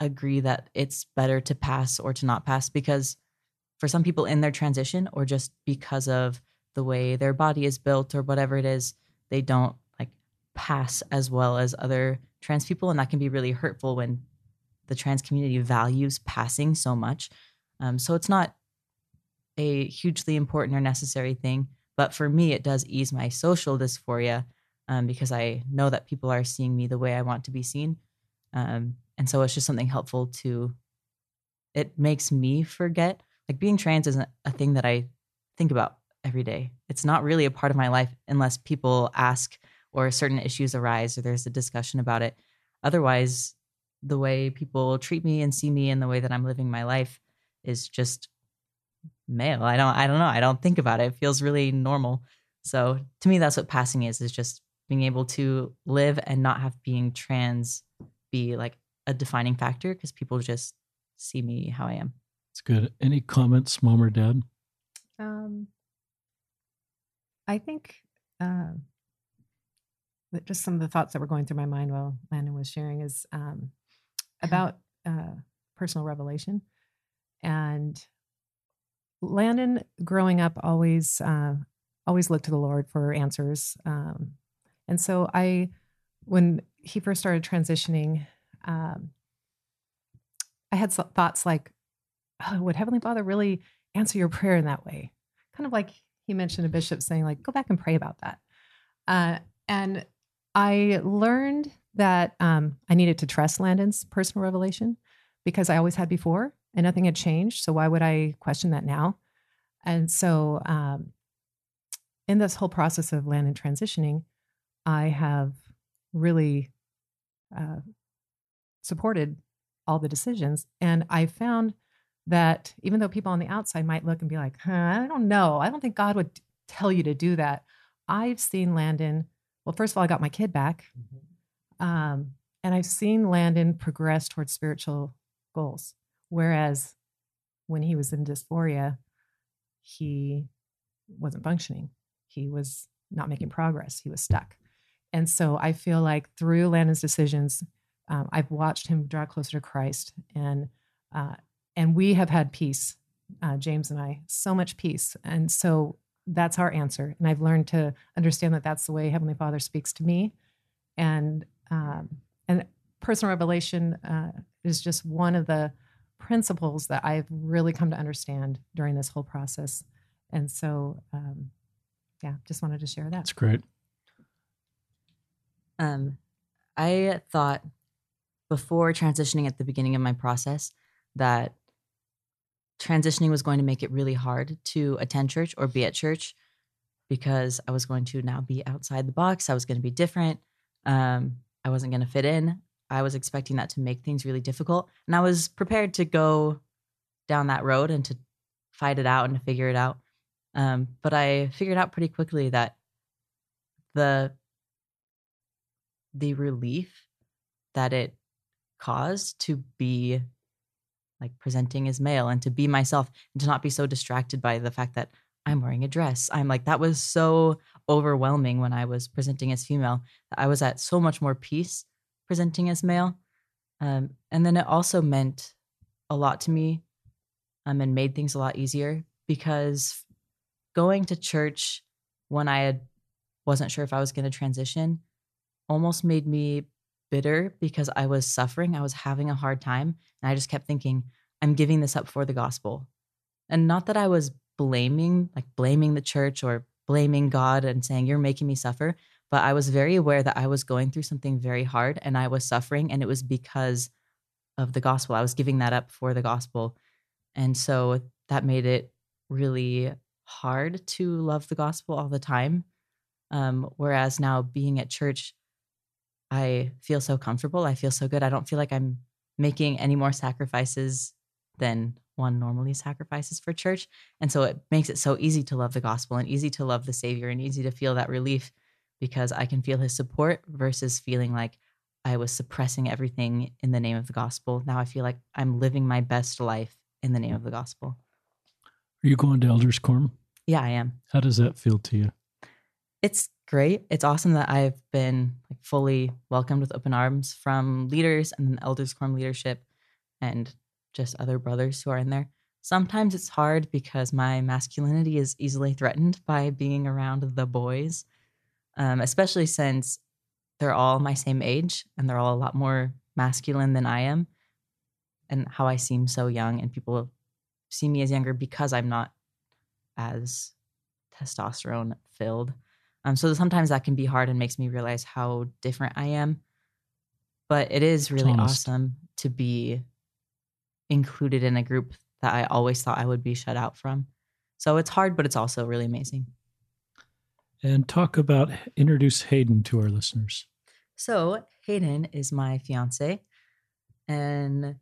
agree that it's better to pass or to not pass because for some people in their transition or just because of the way their body is built or whatever it is, they don't like pass as well as other trans people. And that can be really hurtful when the trans community values passing so much. Um, so it's not a hugely important or necessary thing. But for me, it does ease my social dysphoria um, because I know that people are seeing me the way I want to be seen. Um, and so it's just something helpful to, it makes me forget. Like being trans isn't a thing that I think about every day. It's not really a part of my life unless people ask or certain issues arise or there's a discussion about it. Otherwise, the way people treat me and see me and the way that I'm living my life is just male. I don't I don't know. I don't think about it. It feels really normal. So to me that's what passing is is just being able to live and not have being trans be like a defining factor because people just see me how I am. It's good. Any comments, mom or dad? Um, I think uh, that just some of the thoughts that were going through my mind while Landon was sharing is um, about uh, personal revelation. And Landon, growing up, always uh, always looked to the Lord for answers. Um, and so I, when he first started transitioning, um, I had thoughts like, oh, would Heavenly Father really answer your prayer in that way? Kind of like he mentioned a bishop saying, like, go back and pray about that. Uh, And I learned that um, I needed to trust Landon's personal revelation because I always had before and nothing had changed. So why would I question that now? And so, um, in this whole process of Landon transitioning, I have really uh, supported all the decisions. And I found that even though people on the outside might look and be like, huh, I don't know, I don't think God would tell you to do that. I've seen Landon, well, first of all, I got my kid back. Mm-hmm. Um, and I've seen Landon progress towards spiritual goals. Whereas when he was in dysphoria, he wasn't functioning. He was not making progress. He was stuck. And so I feel like through Landon's decisions, um, I've watched him draw closer to Christ, and uh, and we have had peace, uh, James and I, so much peace. And so that's our answer. And I've learned to understand that that's the way Heavenly Father speaks to me, and um, and personal revelation uh, is just one of the principles that I've really come to understand during this whole process. And so, um, yeah, just wanted to share that. That's great. Um, I thought before transitioning at the beginning of my process that transitioning was going to make it really hard to attend church or be at church because I was going to now be outside the box. I was going to be different. Um, I wasn't going to fit in. I was expecting that to make things really difficult. And I was prepared to go down that road and to fight it out and to figure it out. Um, but I figured out pretty quickly that the the relief that it caused to be like presenting as male and to be myself and to not be so distracted by the fact that I'm wearing a dress. I'm like, that was so overwhelming when I was presenting as female. I was at so much more peace presenting as male. Um, and then it also meant a lot to me um, and made things a lot easier because going to church when I had wasn't sure if I was going to transition almost made me bitter because I was suffering. I was having a hard time. And I just kept thinking, I'm giving this up for the gospel. And not that I was blaming, like blaming the church or blaming God and saying, You're making me suffer. But I was very aware that I was going through something very hard and I was suffering. And it was because of the gospel. I was giving that up for the gospel. And so that made it really hard to love the gospel all the time. Um, whereas now being at church, I feel so comfortable. I feel so good. I don't feel like I'm making any more sacrifices than one normally sacrifices for church. And so it makes it so easy to love the gospel and easy to love the Savior and easy to feel that relief because I can feel his support versus feeling like I was suppressing everything in the name of the gospel. Now I feel like I'm living my best life in the name of the gospel. Are you going to Elders Quorum? Yeah, I am. How does that feel to you? It's great. It's awesome that I've been like fully welcomed with open arms from leaders and elders quorum leadership and just other brothers who are in there. Sometimes it's hard because my masculinity is easily threatened by being around the boys, um, especially since they're all my same age and they're all a lot more masculine than I am. And how I seem so young, and people see me as younger because I'm not as testosterone filled. Um, so sometimes that can be hard and makes me realize how different I am. But it is really awesome to be included in a group that I always thought I would be shut out from. So it's hard, but it's also really amazing. And talk about introduce Hayden to our listeners. So Hayden is my fiance, and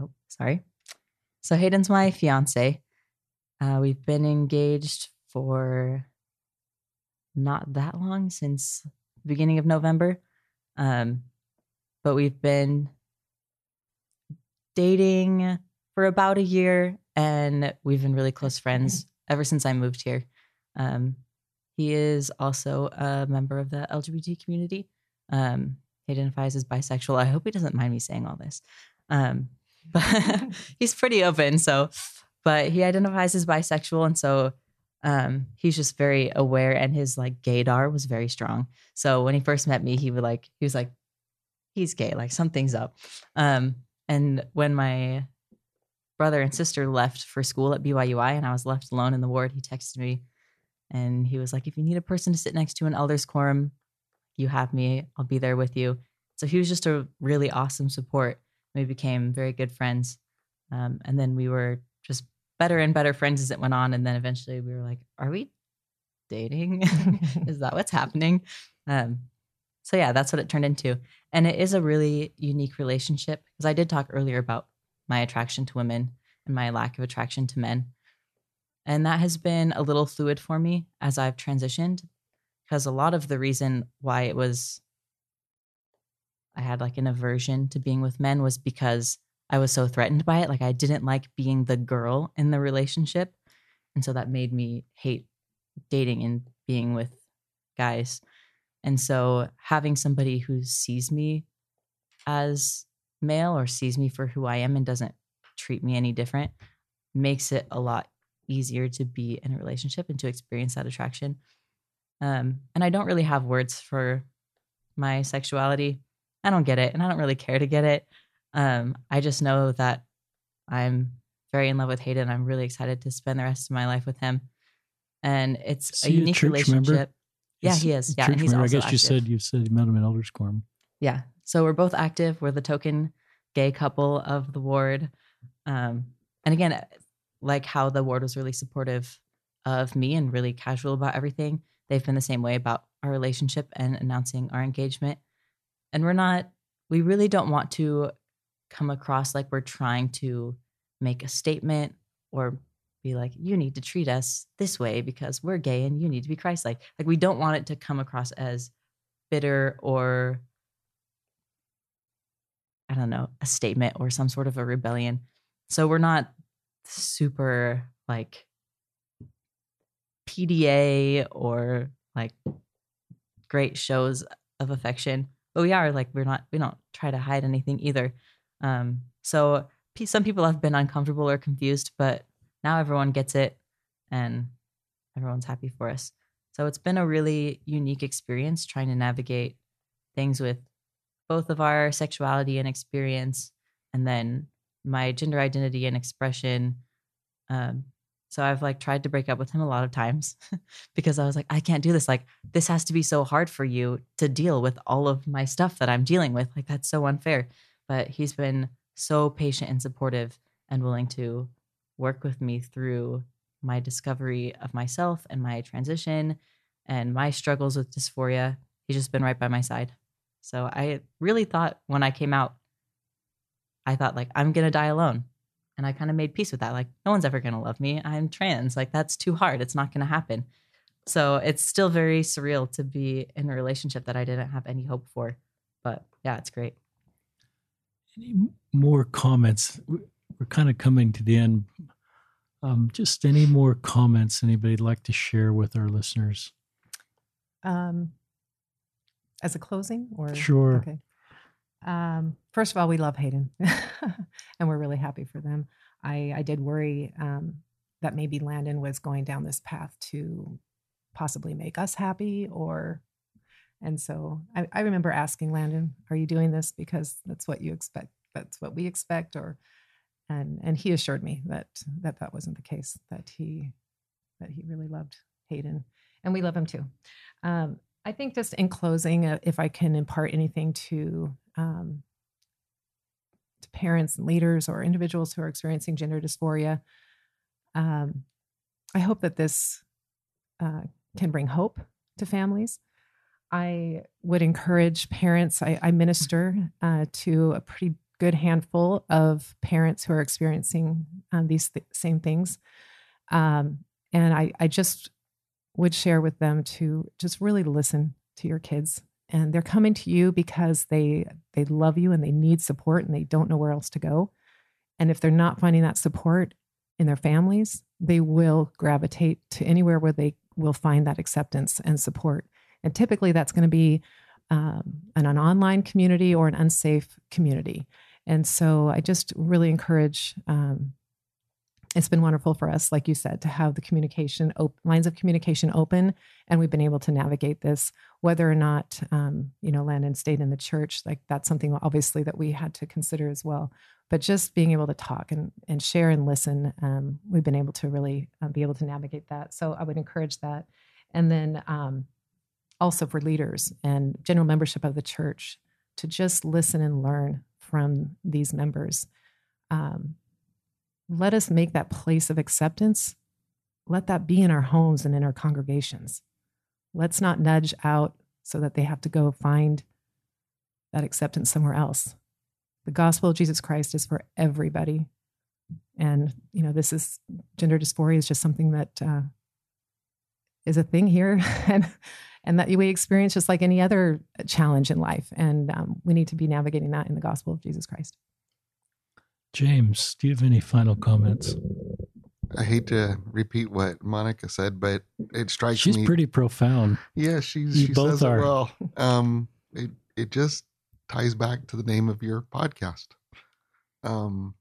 oh, sorry. So Hayden's my fiance. Uh, we've been engaged for not that long since the beginning of November. Um, but we've been dating for about a year and we've been really close friends ever since I moved here. Um, he is also a member of the LGBT community. Um, he identifies as bisexual. I hope he doesn't mind me saying all this. Um, <laughs> but <laughs> he's pretty open. So, but he identifies as bisexual. And so um, he's just very aware and his like gaydar was very strong. So when he first met me, he would like, he was like, he's gay, like something's up. Um, and when my brother and sister left for school at BYUI and I was left alone in the ward, he texted me and he was like, if you need a person to sit next to an elders quorum, you have me. I'll be there with you. So he was just a really awesome support. We became very good friends. Um, and then we were just better and better friends as it went on. And then eventually we were like, are we dating? <laughs> is that what's happening? Um, so yeah, that's what it turned into. And it is a really unique relationship because I did talk earlier about my attraction to women and my lack of attraction to men. And that has been a little fluid for me as I've transitioned because a lot of the reason why it was I had like an aversion to being with men was because I was so threatened by it. Like I didn't like being the girl in the relationship. And so that made me hate dating and being with guys. And so having somebody who sees me as male or sees me for who I am and doesn't treat me any different makes it a lot easier to be in a relationship and to experience that attraction. Um, and I don't really have words for my sexuality. I don't get it, and I don't really care to get it. Um, I just know that I'm very in love with Hayden. I'm really excited to spend the rest of my life with him, and it's a unique relationship. Member? Yeah, he is. Yeah, and he's member. I guess active. you said you said you met him in Elders Quorum. Yeah, so we're both active. We're the token gay couple of the ward. Um, and again, like how the ward was really supportive of me and really casual about everything, they've been the same way about our relationship and announcing our engagement. And we're not, we really don't want to come across like we're trying to make a statement or be like, you need to treat us this way because we're gay and you need to be Christ like. Like, we don't want it to come across as bitter or, I don't know, a statement or some sort of a rebellion. So we're not super like PDA or like great shows of affection, but we are like we're not we don't try to hide anything either. Um, so some people have been uncomfortable or confused, but now everyone gets it and everyone's happy for us. So it's been a really unique experience trying to navigate things with both of our sexuality and experience and then my gender identity and expression. Um, so I've like tried to break up with him a lot of times <laughs> because I was like, I can't do this. Like, this has to be so hard for you to deal with all of my stuff that I'm dealing with. Like, that's so unfair. But he's been so patient and supportive and willing to work with me through my discovery of myself and my transition and my struggles with dysphoria. He's just been right by my side. So I really thought when I came out I thought like I'm gonna die alone. And I kind of made peace with that. Like, no one's ever gonna love me. I'm trans. Like, that's too hard. It's not gonna happen. So it's still very surreal to be in a relationship that I didn't have any hope for. But yeah, it's great. Any more comments? We're kind of coming to the end. Um, just any more comments anybody'd like to share with our listeners? Um, as a closing or sure. Okay. Um, first of all, we love Hayden <laughs> and we're really happy for them. I, I did worry um, that maybe Landon was going down this path to possibly make us happy or and so I, I remember asking Landon, are you doing this because that's what you expect? That's what we expect or and and he assured me that that that wasn't the case that he that he really loved Hayden and we love him too. Um, I think just in closing, uh, if I can impart anything to um, to parents and leaders or individuals who are experiencing gender dysphoria, um, I hope that this uh, can bring hope to families. I would encourage parents. I, I minister uh, to a pretty good handful of parents who are experiencing um, these th- same things, um, and I, I just would share with them to just really listen to your kids. And they're coming to you because they they love you and they need support and they don't know where else to go. And if they're not finding that support in their families they will gravitate to anywhere where they will find that acceptance and support and typically that's going to be um, an, an online community or an unsafe community and so i just really encourage um, it's been wonderful for us, like you said, to have the communication op- lines of communication open, and we've been able to navigate this. Whether or not, um, you know, Landon stayed in the church, like that's something obviously that we had to consider as well. But just being able to talk and and share and listen, um, we've been able to really uh, be able to navigate that. So I would encourage that, and then um, also for leaders and general membership of the church to just listen and learn from these members. Um, let us make that place of acceptance. Let that be in our homes and in our congregations. Let's not nudge out so that they have to go find that acceptance somewhere else. The gospel of Jesus Christ is for everybody. And, you know, this is gender dysphoria is just something that uh, is a thing here <laughs> and, and that we experience just like any other challenge in life. And um, we need to be navigating that in the gospel of Jesus Christ. James, do you have any final comments? I hate to repeat what Monica said, but it strikes She's me. She's pretty profound. Yeah, she's You she both says are. it well. <laughs> Um, it it just ties back to the name of your podcast. Um,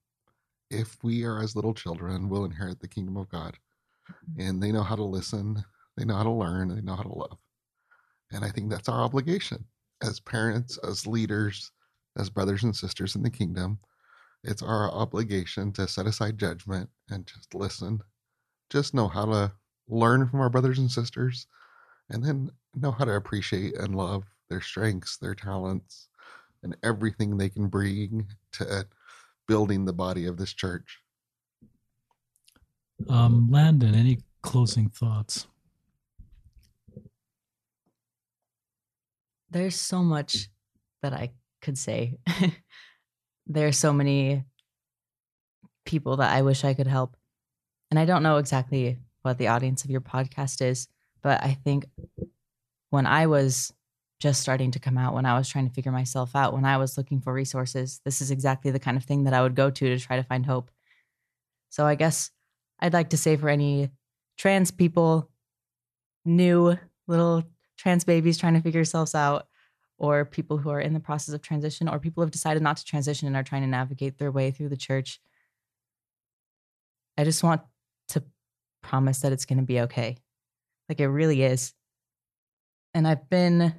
if we are as little children, we'll inherit the kingdom of God, and they know how to listen, they know how to learn, they know how to love, and I think that's our obligation as parents, as leaders, as brothers and sisters in the kingdom. It's our obligation to set aside judgment and just listen. Just know how to learn from our brothers and sisters and then know how to appreciate and love their strengths, their talents, and everything they can bring to building the body of this church. Um, Landon, any closing thoughts? There's so much that I could say. <laughs> There's so many people that I wish I could help. And I don't know exactly what the audience of your podcast is, but I think when I was just starting to come out, when I was trying to figure myself out, when I was looking for resources, this is exactly the kind of thing that I would go to to try to find hope. So I guess I'd like to say for any trans people, new little trans babies trying to figure yourselves out, or people who are in the process of transition, or people who have decided not to transition and are trying to navigate their way through the church. I just want to promise that it's going to be okay. Like it really is. And I've been,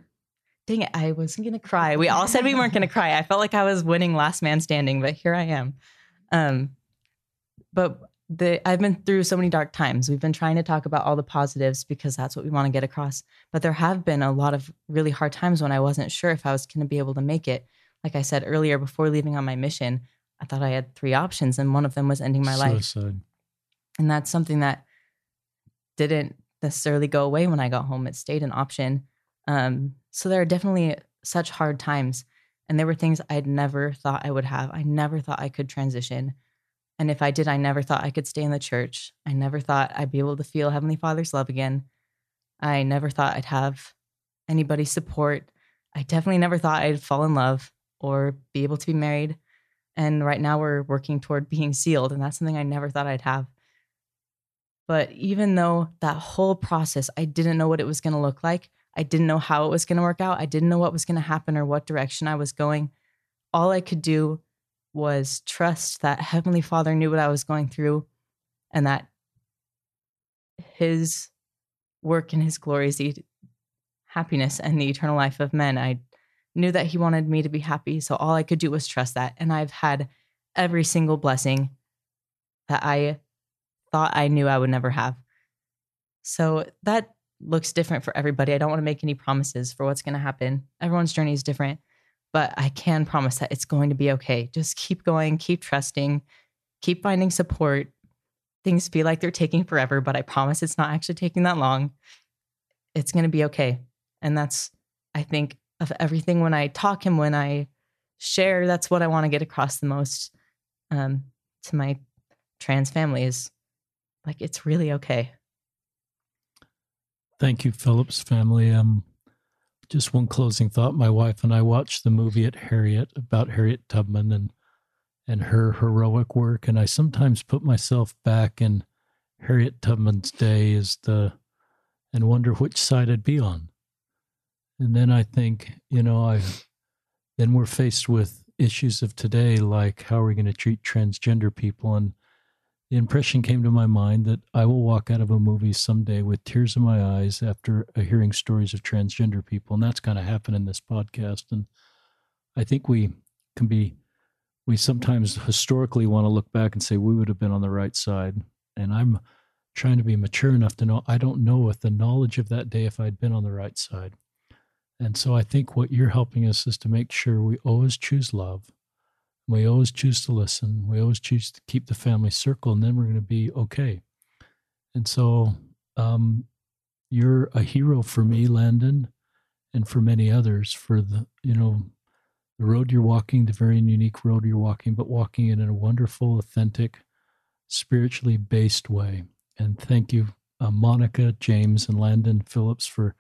dang it, I wasn't going to cry. We all said we weren't going to cry. I felt like I was winning last man standing, but here I am. Um, but the I've been through so many dark times. We've been trying to talk about all the positives because that's what we want to get across. But there have been a lot of really hard times when I wasn't sure if I was going to be able to make it. Like I said earlier, before leaving on my mission, I thought I had three options, and one of them was ending my life. Suicide. And that's something that didn't necessarily go away when I got home. It stayed an option. Um, so there are definitely such hard times. And there were things I'd never thought I would have. I never thought I could transition. And if I did, I never thought I could stay in the church. I never thought I'd be able to feel Heavenly Father's love again. I never thought I'd have anybody's support. I definitely never thought I'd fall in love or be able to be married. And right now we're working toward <laughs> being sealed. And that's something I never thought I'd have. But even though that whole process, I didn't know what it was going to look like, I didn't know how it was going to work out, I didn't know what was going to happen or what direction I was going. All I could do was trust that Heavenly Father knew what I was going through and that His work and His glory is the happiness and the eternal life of men. I knew that He wanted me to be happy. So all I could do was trust that. And I've had every single blessing that I thought I knew I would never have. So that looks different for everybody. I don't want to make any promises for what's going to happen. Everyone's journey is different, but I can promise that it's going to be okay. Just keep going, keep trusting, keep finding support. Things feel like they're taking forever, but I promise it's not actually taking that long. It's going to be okay. And that's, I think, of everything when I talk and when I share, that's what I want to get across the most um, to my trans family is like, it's really okay. Thank you, Phillips family. Um, just one closing thought. My wife and I watched the movie at Harriet about Harriet Tubman and and her heroic work, and I sometimes put myself back in Harriet Tubman's day as the and wonder which side I'd be on. And then I think, you know, I then we're faced with issues of today, like how are we going to treat transgender people and the impression came to my mind that I will walk out of a movie someday with tears in my eyes after hearing stories of transgender people. And that's going to happen in this podcast. And I think we can be, we sometimes historically want to look back and say we would have been on the right side. And I'm trying to be mature enough to know I don't know with the knowledge of that day if I'd been on the right side. And so I think what you're helping us is to make sure we always choose love. We always choose to listen. We always choose to keep the family circle, and then we're going to be okay. And so um, you're a hero for me, Landon, and for many others for the, you know, the road you're walking, the very unique road you're walking, but walking it in a wonderful, authentic, spiritually based way. And thank you, uh, Monica, James, and Landon Phillips for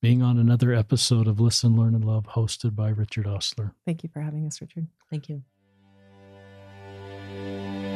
being on another episode of Listen, Learn, and Love, hosted by Richard Ostler. Thank you for having us, Richard. Thank you. Música